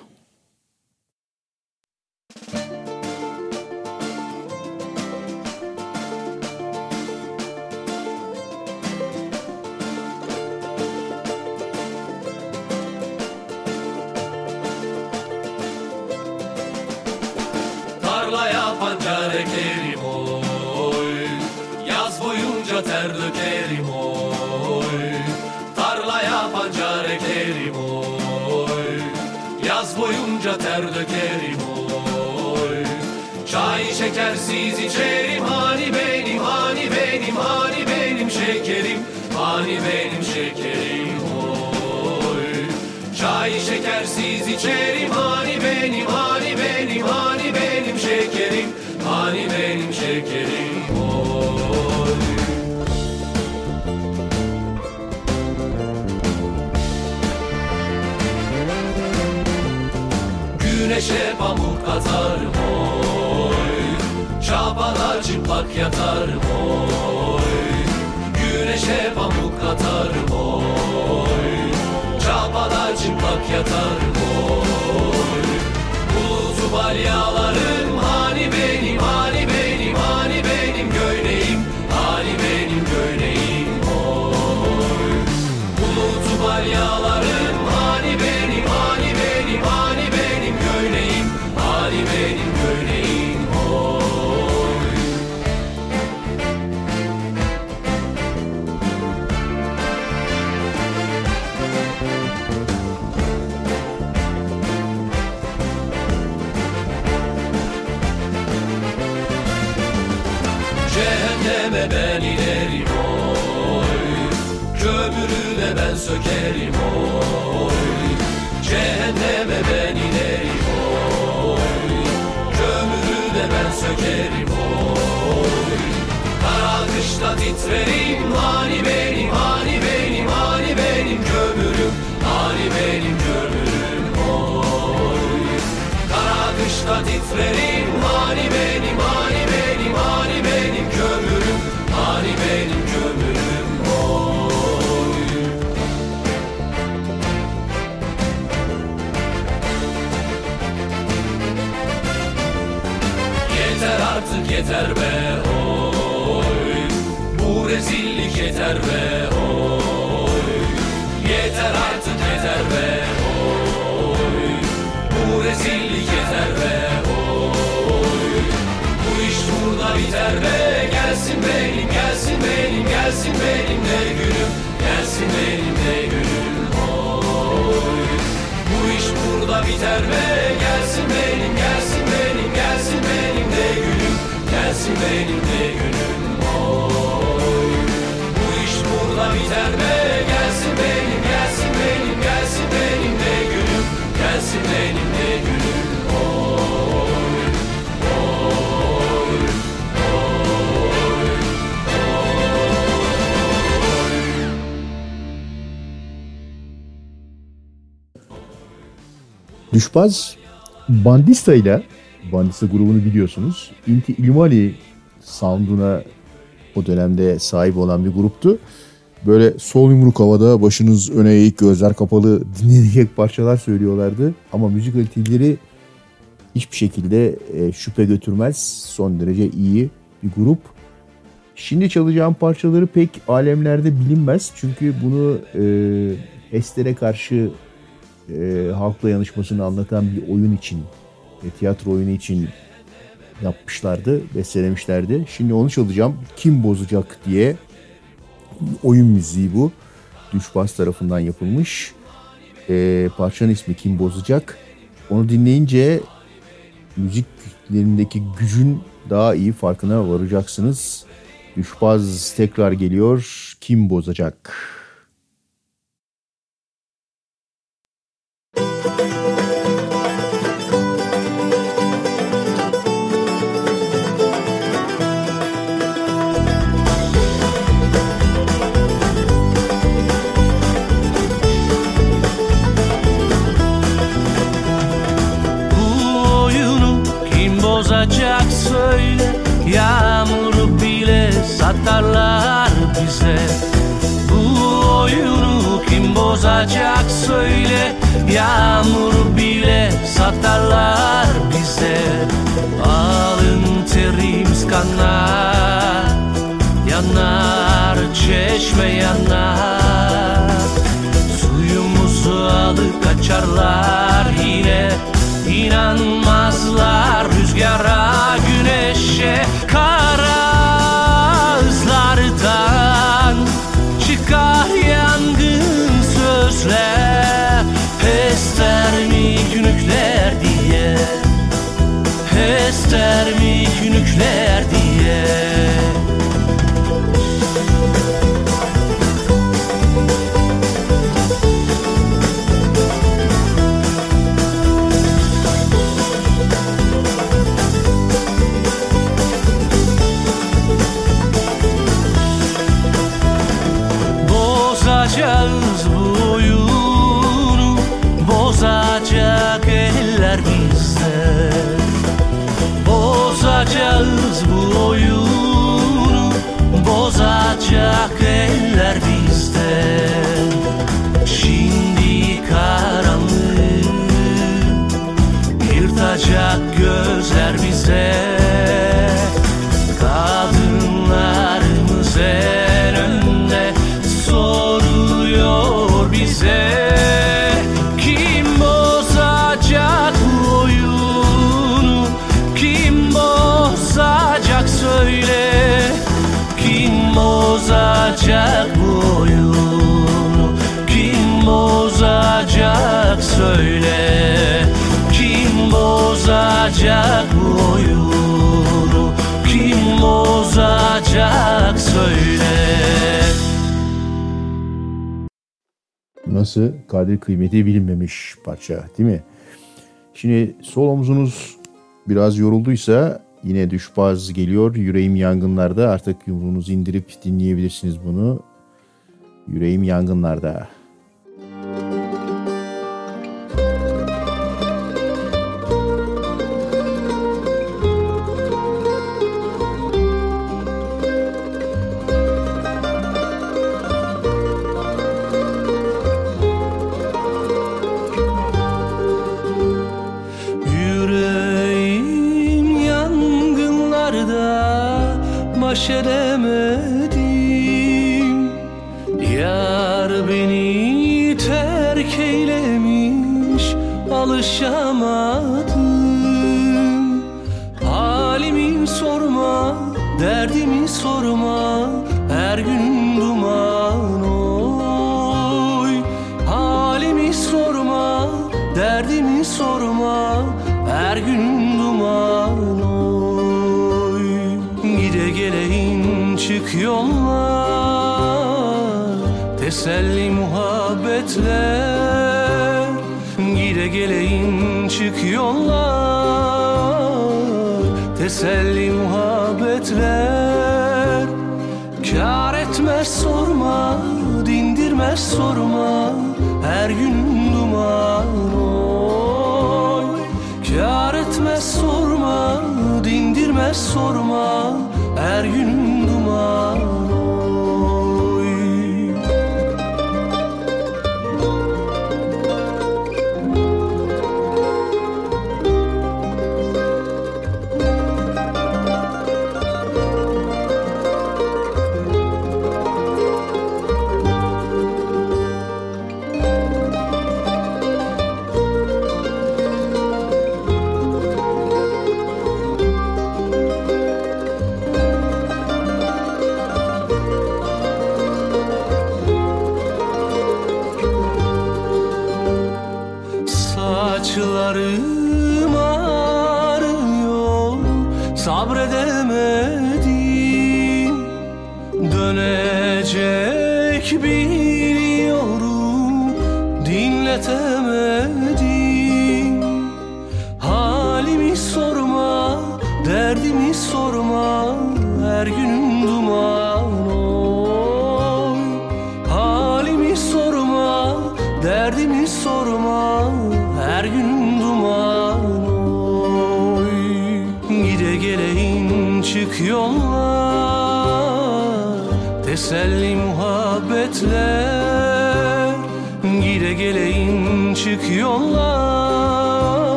Speaker 4: şekerim Hani benim hani benim hani benim şekerim Hani benim şekerim.
Speaker 6: Güneşe pamuk atarım oy. Şapalar çıplak yatarım oy. Güneşe pamuk atarım oy. Çapalar çıplak yatarım Bulutu inerim oy. Kömürü de ben sökerim oy. Cehenneme ben inerim oy. Kömürü de ben sökerim oy. Kara kışta titrerim Hani benim hani benim hani benim kömürüm Hani benim kömürüm oy. Kara kışta titrerim Hani benim yeter be oy. Bu rezillik yeter be oy. Yeter artık yeter be oy. Bu rezillik yeter be oy. Bu iş burada biter be Gelsin benim gelsin benim gelsin benim de günüm Gelsin benim de günüm oy. Bu iş burada biter be Gelsin benim gelsin Gelsin benim de günüm oy Bu iş burada biter be. Gelsin benim gelsin benim gelsin benim de günüm. Gelsin benim de günüm oy oy
Speaker 5: Düşbaz Bandista ile Bandista grubunu biliyorsunuz. Inti Illimani sound'una o dönemde sahip olan bir gruptu. Böyle sol yumruk havada başınız öne eğik gözler kapalı dinlenecek parçalar söylüyorlardı. Ama müzik kaliteleri hiçbir şekilde e, şüphe götürmez. Son derece iyi bir grup. Şimdi çalacağım parçaları pek alemlerde bilinmez. Çünkü bunu e, Ester'e karşı e, halkla yanışmasını anlatan bir oyun için, tiyatro oyunu için yapmışlardı, bestelemişlerdi. Şimdi onu çalacağım. Kim bozacak diye oyun müziği bu. Düşbaz tarafından yapılmış. E, parçanın ismi Kim bozacak. Onu dinleyince müziklerindeki gücün daha iyi farkına varacaksınız. Düşbaz tekrar geliyor. Kim bozacak?
Speaker 20: Bozacak söyle Yağmuru bile satarlar bize. Bu oyunu kim bozacak söyle Yağmuru bile satarlar bize. Alın terimiz kanar Yanar çeşme yanar. Suyumuzu alıp kaçarlar yine İnanmazlar rüzgara güneşe Kara ızlardan çıkar yangın sözler Hester mi günükler diye. Hester mi günükler diye bozacak eller bir
Speaker 5: Nasıl kadir kıymeti bilinmemiş parça değil mi? Şimdi sol omzunuz biraz yorulduysa yine düşbaz geliyor. Yüreğim yangınlarda artık yumruğunuzu indirip dinleyebilirsiniz bunu. Yüreğim yangınlarda.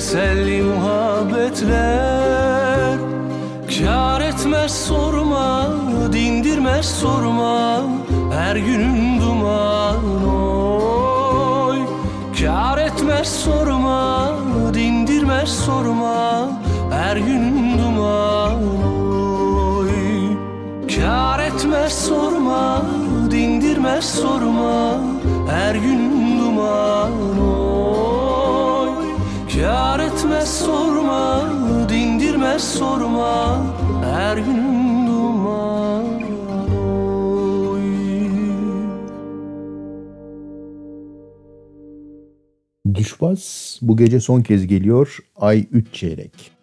Speaker 20: seul Dindirmez sorma, dindirmez sorma. Her günüm
Speaker 5: Düşbaz bu gece son kez geliyor. Ay Üç Çeyrek.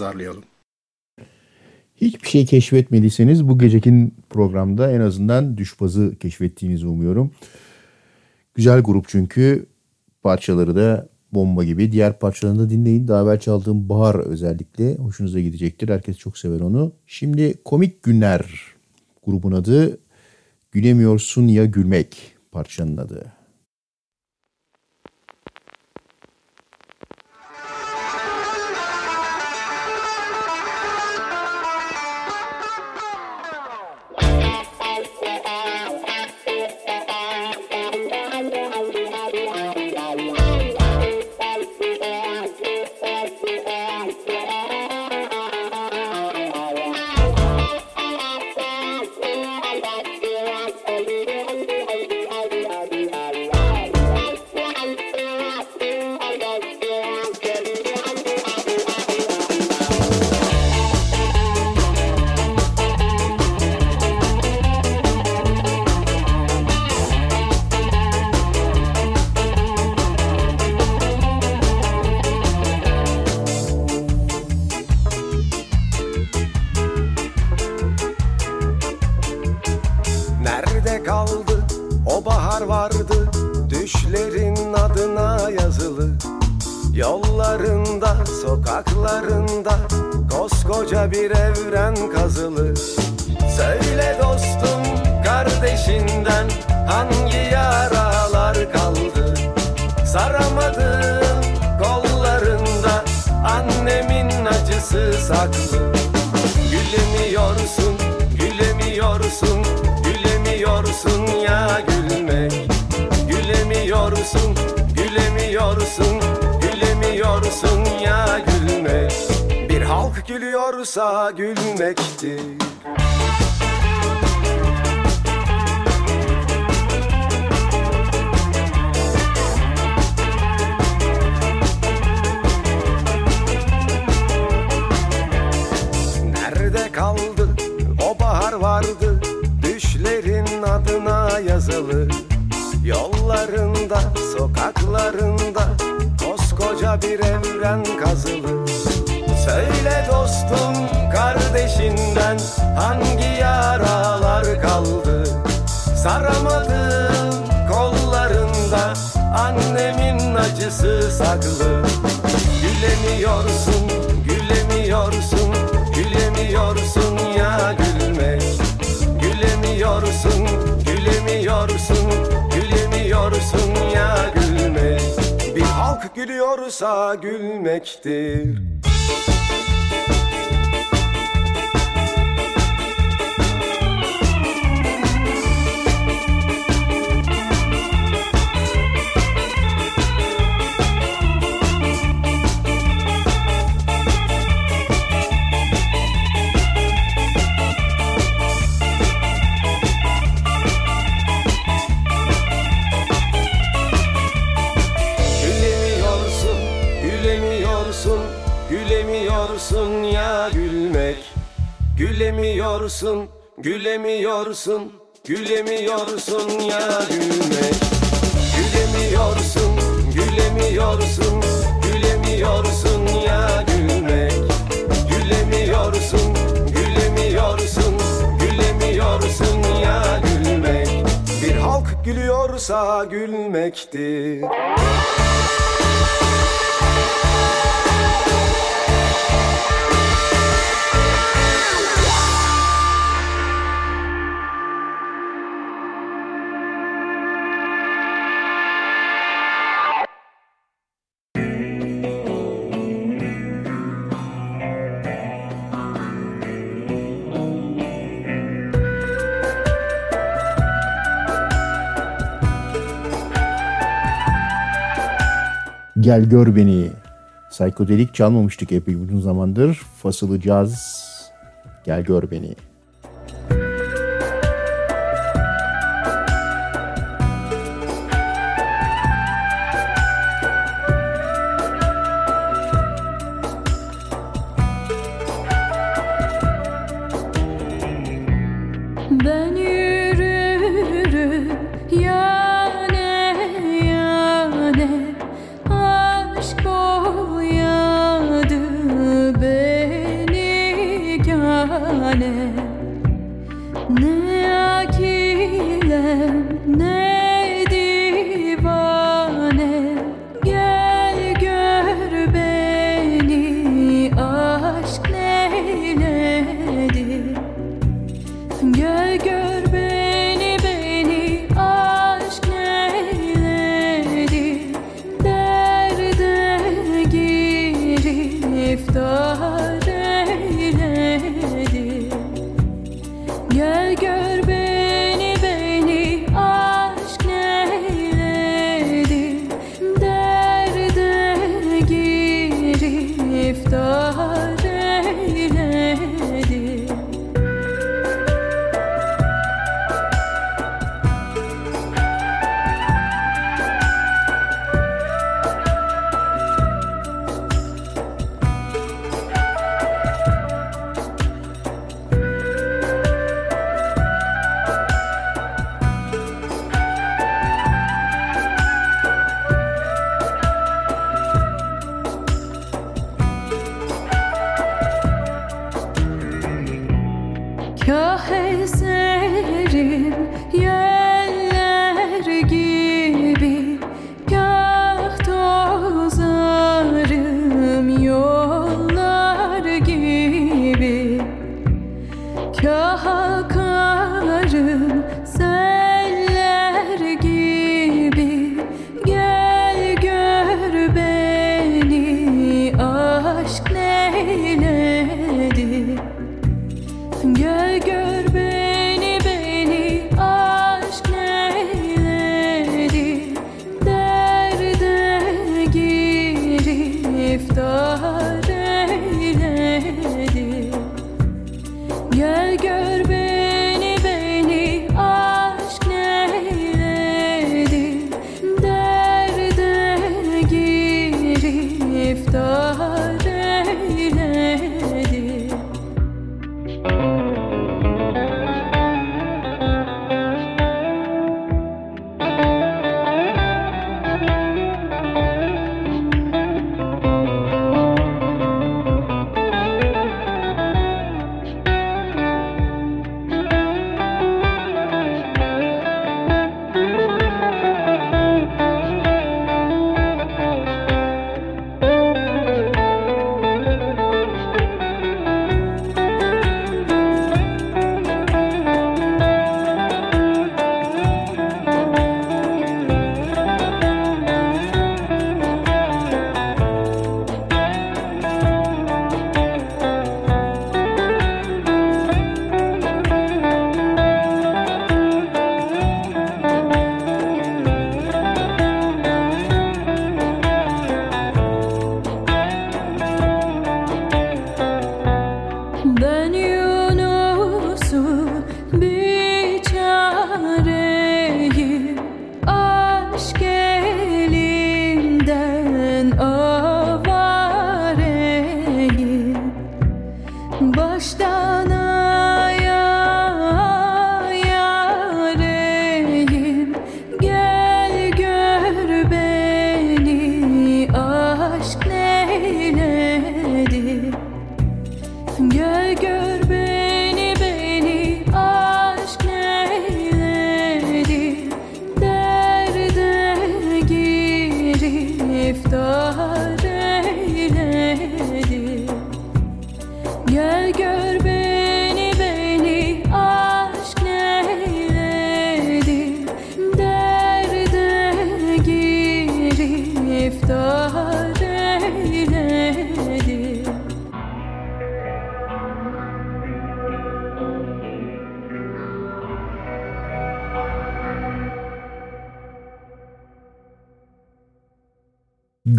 Speaker 3: pazarlayalım.
Speaker 21: Hiçbir şey keşfetmediyseniz bu gecekin programda en azından düşbazı keşfettiğinizi umuyorum. Güzel grup çünkü parçaları da bomba gibi. Diğer parçalarını da dinleyin. Daha evvel çaldığım Bahar özellikle hoşunuza gidecektir. Herkes çok sever onu. Şimdi Komik Günler grubun adı. Gülemiyorsun ya gülmek parçanın adı.
Speaker 9: Gel gör beni. Psikodelik çalmamıştık epey uzun zamandır. Fasılı caz. Gel gör beni.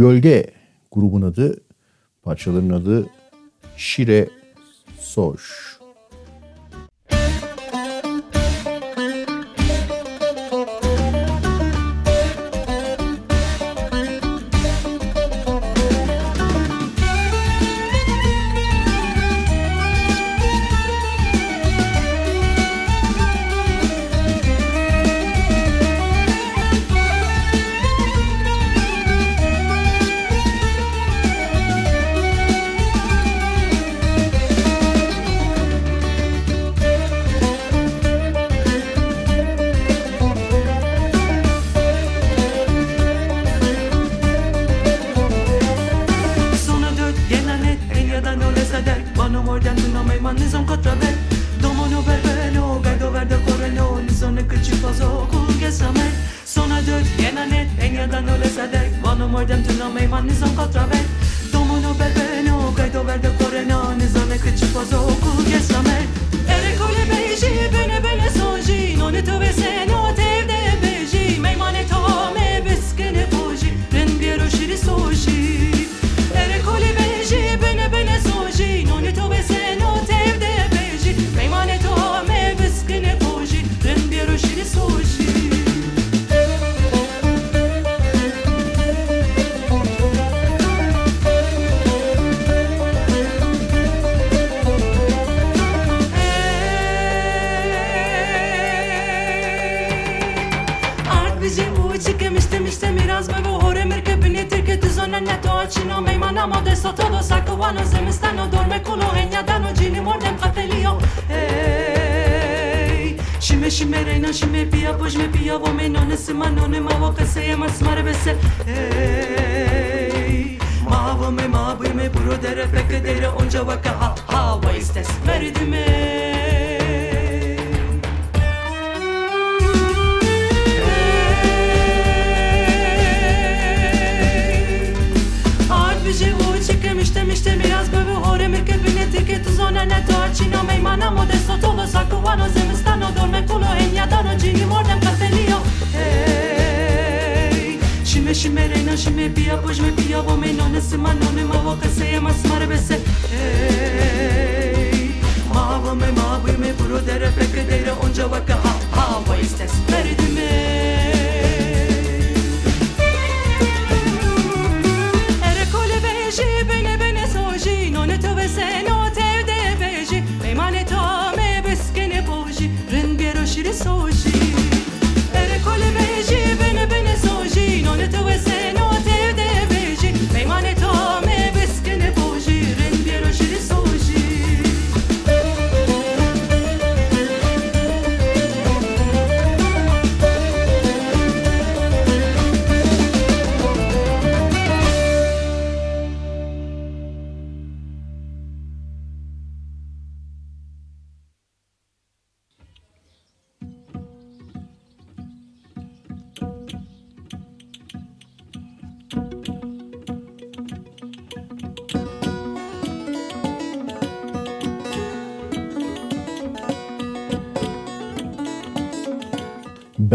Speaker 22: Gölge grubun adı, parçaların adı Şire Soş.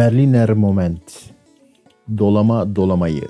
Speaker 22: Berliner Moment. Dolama dolamayı.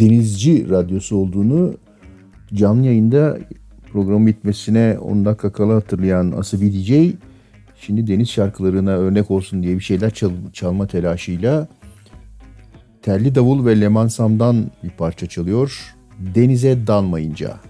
Speaker 5: denizci radyosu olduğunu canlı yayında programın bitmesine 10 dakika kala hatırlayan Asibi DJ şimdi deniz şarkılarına örnek olsun diye bir şeyler çal çalma telaşıyla Telli Davul ve Leman Sam'dan bir parça çalıyor. Denize dalmayınca.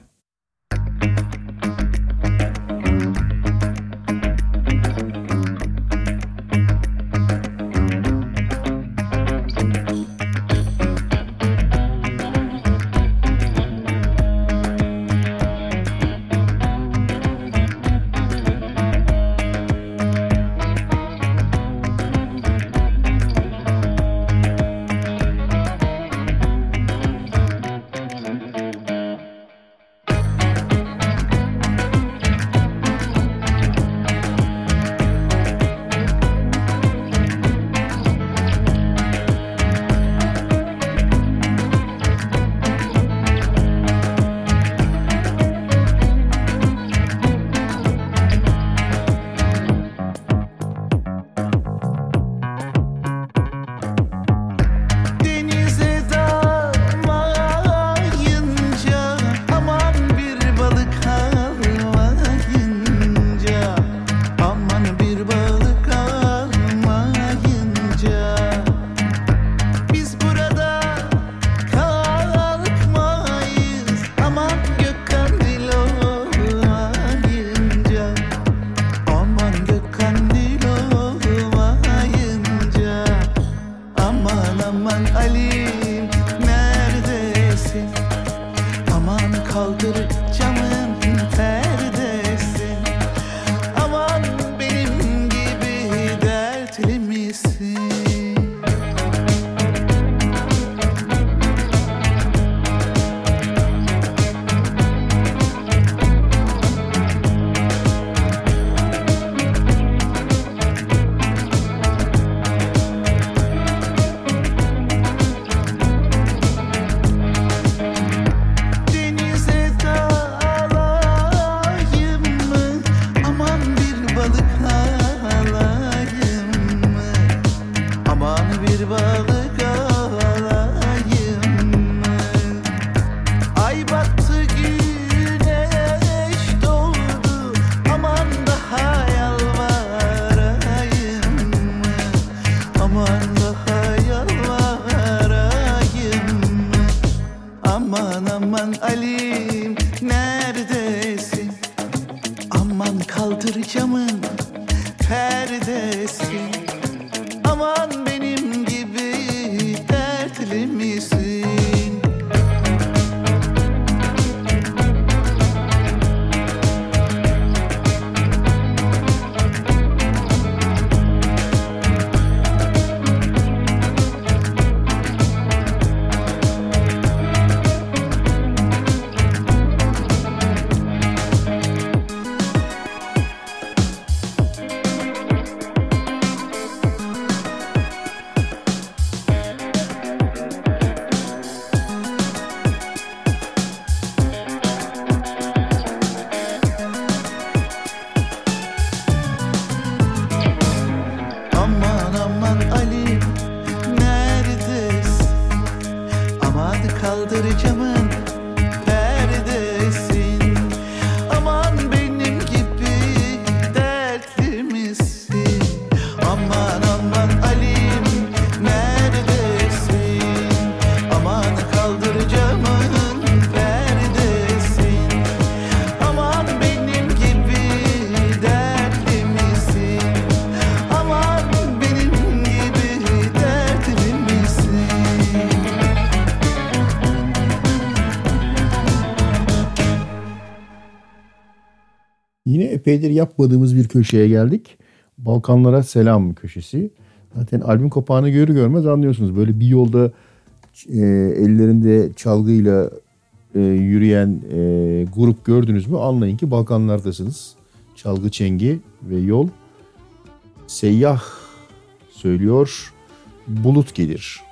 Speaker 18: Epeydir yapmadığımız bir köşeye geldik. Balkanlara Selam köşesi. Zaten albüm kapağını görür görmez anlıyorsunuz. Böyle bir yolda e, ellerinde çalgıyla e, yürüyen e, grup gördünüz mü anlayın ki Balkanlardasınız. Çalgı çengi ve yol. Seyyah söylüyor. Bulut gelir.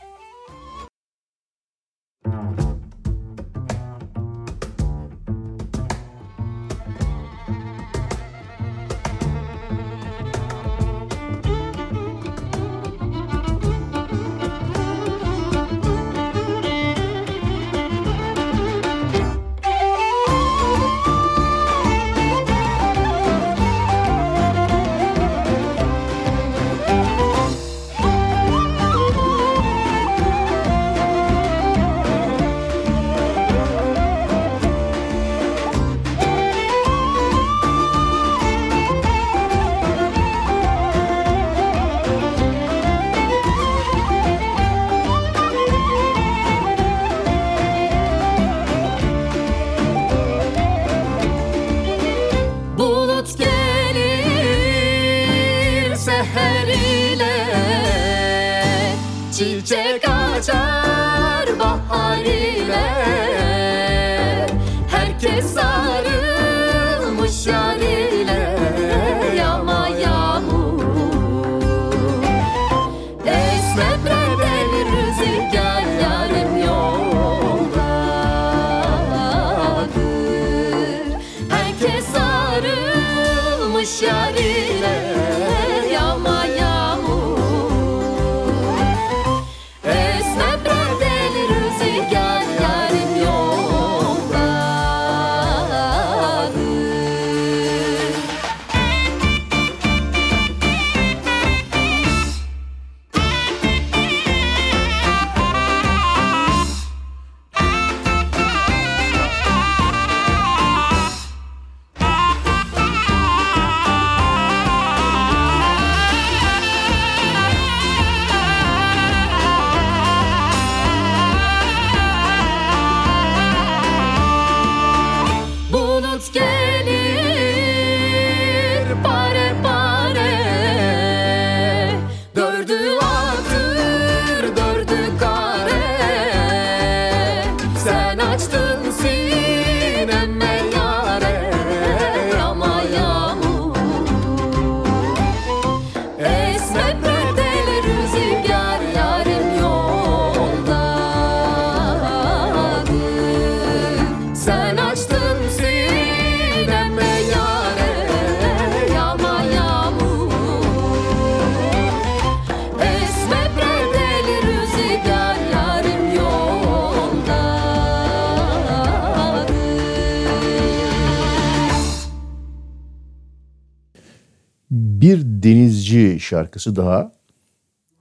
Speaker 18: Şarkısı daha.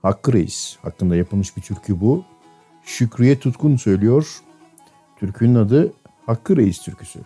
Speaker 18: Hakkı Reis hakkında yapılmış bir türkü bu. Şükriye Tutkun söylüyor. Türkünün adı Hakkı Reis türküsü.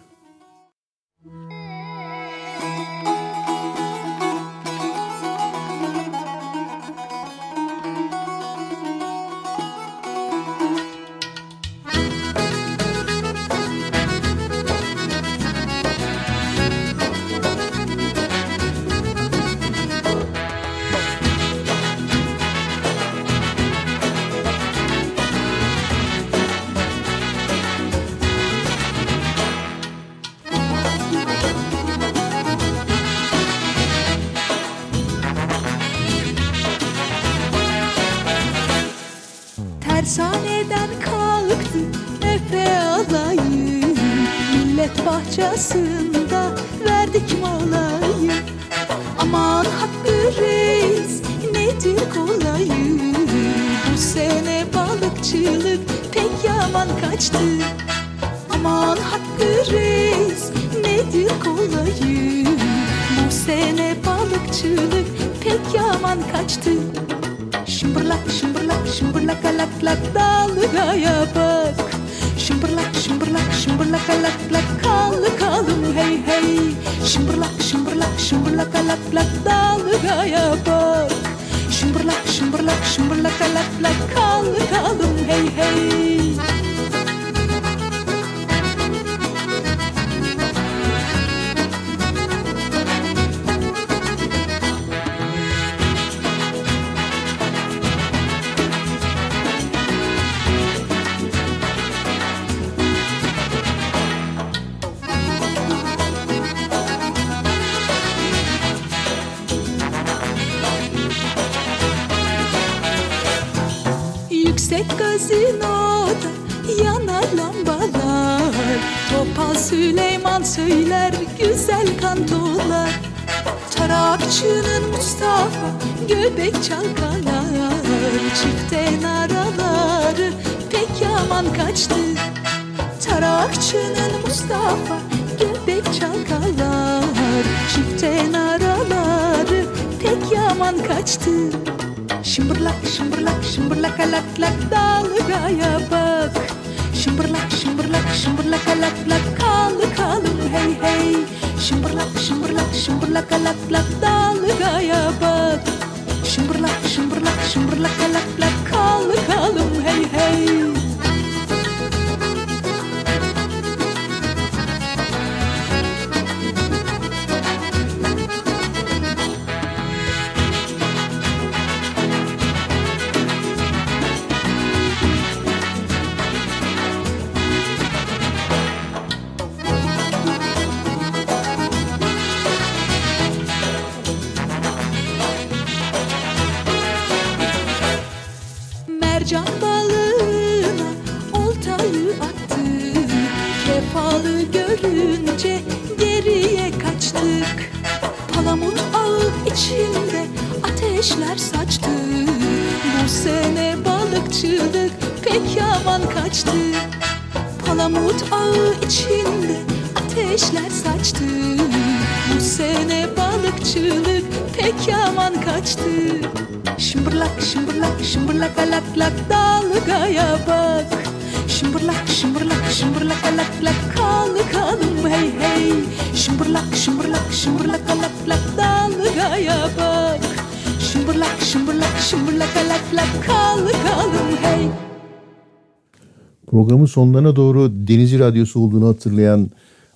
Speaker 5: programın sonlarına doğru Denizli Radyosu olduğunu hatırlayan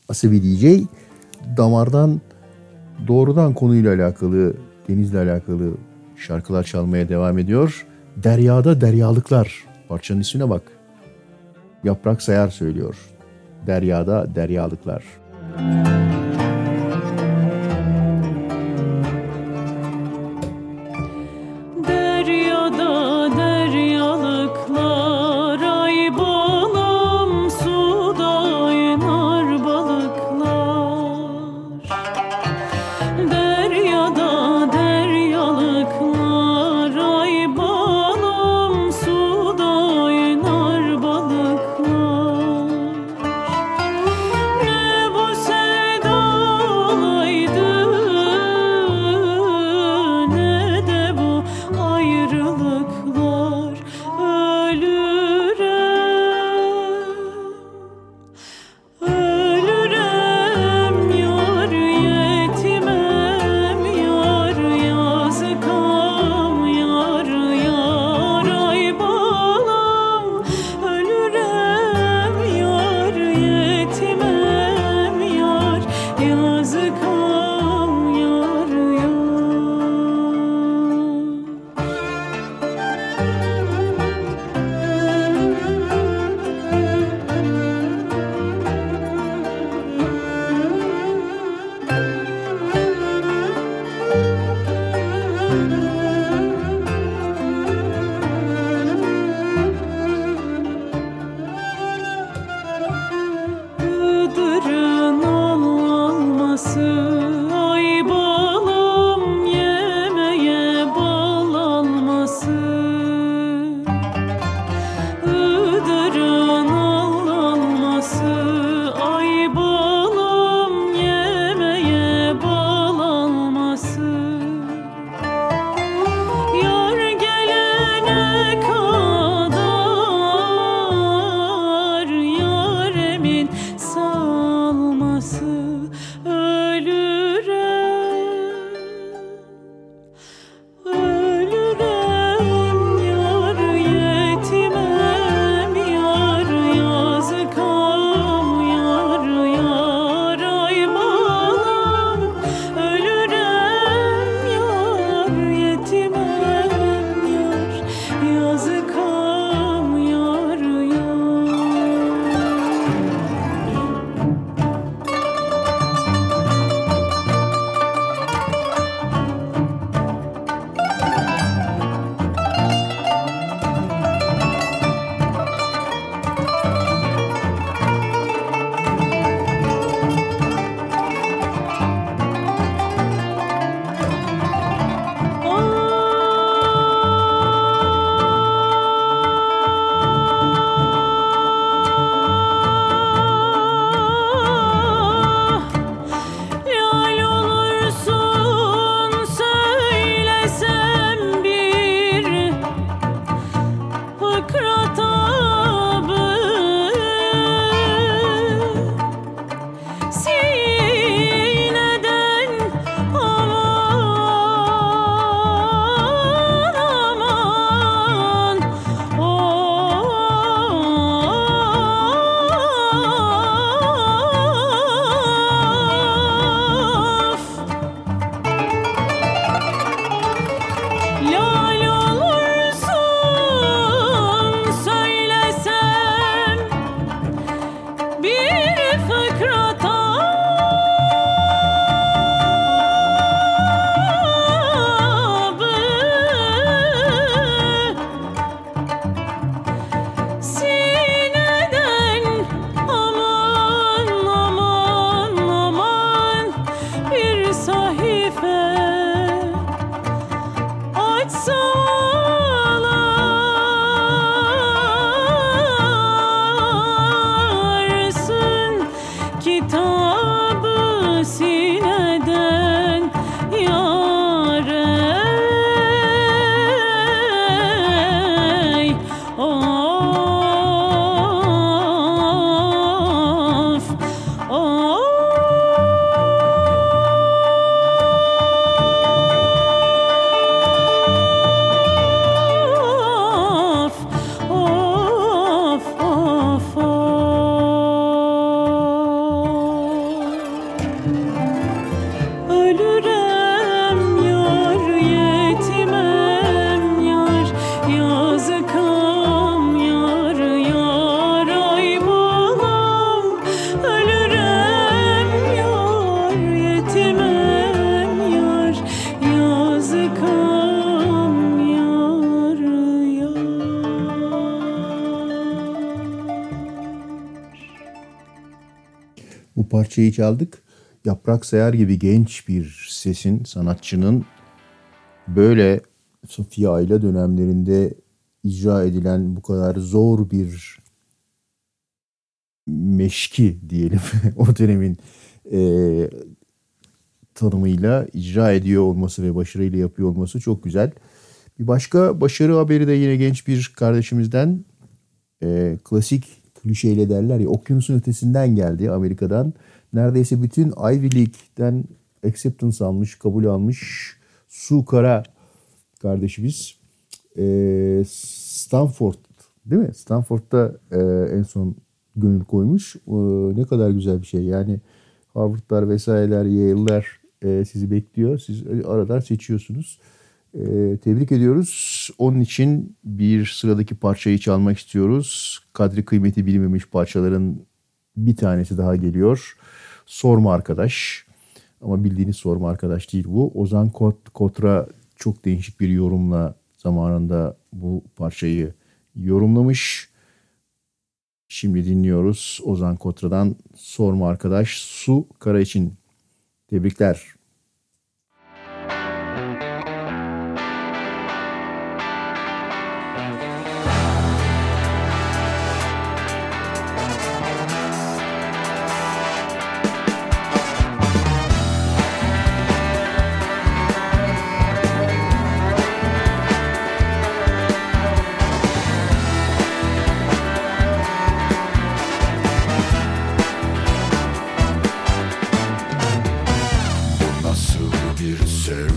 Speaker 5: Asabi DJ damardan doğrudan konuyla alakalı, denizle alakalı şarkılar çalmaya devam ediyor. Deryada Deryalıklar parçanın ismine bak. Yaprak Sayar söylüyor. Deryada Deryalıklar.
Speaker 9: Müzik
Speaker 5: parçayı çaldık. Yaprak Sayar gibi genç bir sesin, sanatçının böyle Sofia Ayla dönemlerinde icra edilen bu kadar zor bir meşki diyelim o dönemin e, tanımıyla icra ediyor olması ve başarıyla yapıyor olması çok güzel. Bir başka başarı haberi de yine genç bir kardeşimizden e, klasik klişeyle derler ya okyanusun ötesinden geldi Amerika'dan. Neredeyse bütün Ivy League'den acceptance almış, kabul almış Su Kara kardeşimiz. E, Stanford değil mi? Stanford'da e, en son gönül koymuş. E, ne kadar güzel bir şey. Yani Harvard'lar vesaireler, Yale'ler e, sizi bekliyor. Siz aradan seçiyorsunuz. E, tebrik ediyoruz. Onun için bir sıradaki parçayı çalmak istiyoruz. Kadri kıymeti bilinmemiş parçaların bir tanesi daha geliyor. Sorma arkadaş. Ama bildiğiniz sorma arkadaş değil bu. Ozan Kot, Kotra çok değişik bir yorumla zamanında bu parçayı yorumlamış. Şimdi dinliyoruz Ozan Kotra'dan Sorma Arkadaş Su Kara için. Tebrikler.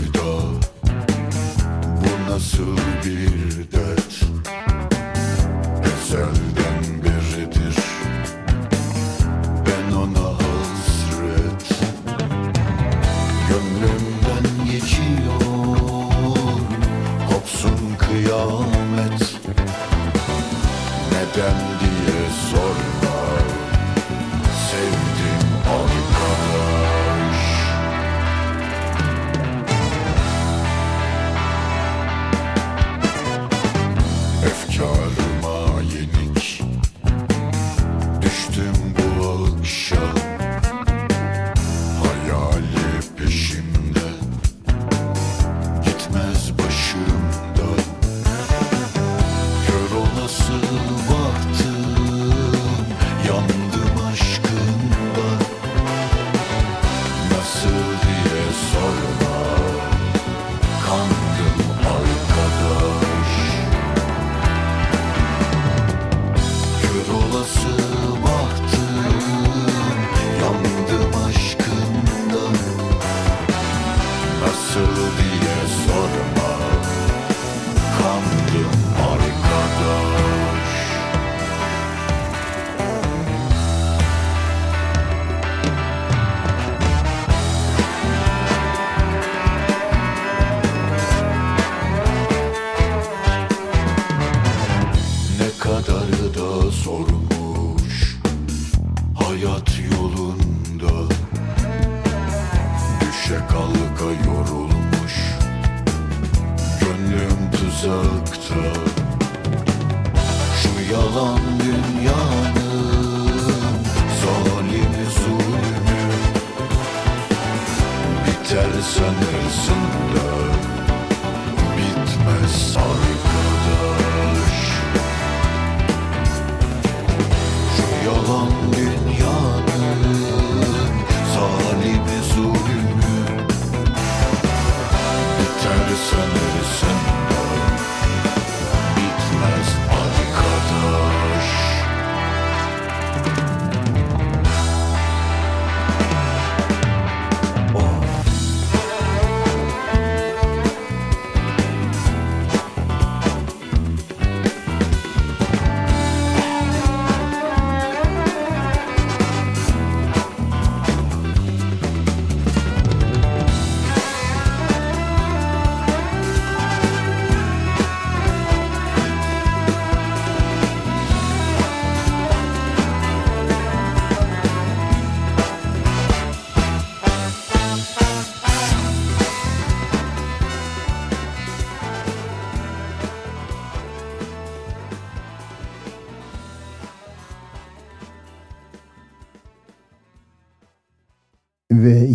Speaker 23: Sevda. Bu nasıl bir dert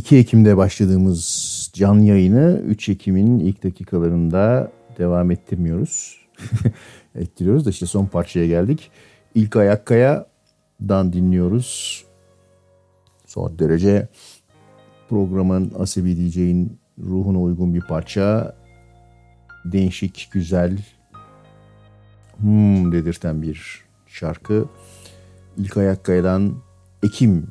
Speaker 24: 2 Ekim'de başladığımız canlı yayını 3 Ekim'in ilk dakikalarında devam ettirmiyoruz. Ettiriyoruz da işte son parçaya geldik. İlk Ayakkaya'dan dinliyoruz. Son derece programın Asebi DJ'in ruhuna uygun bir parça. Değişik, güzel, hmm dedirten bir şarkı. İlk Ayakkaya'dan Ekim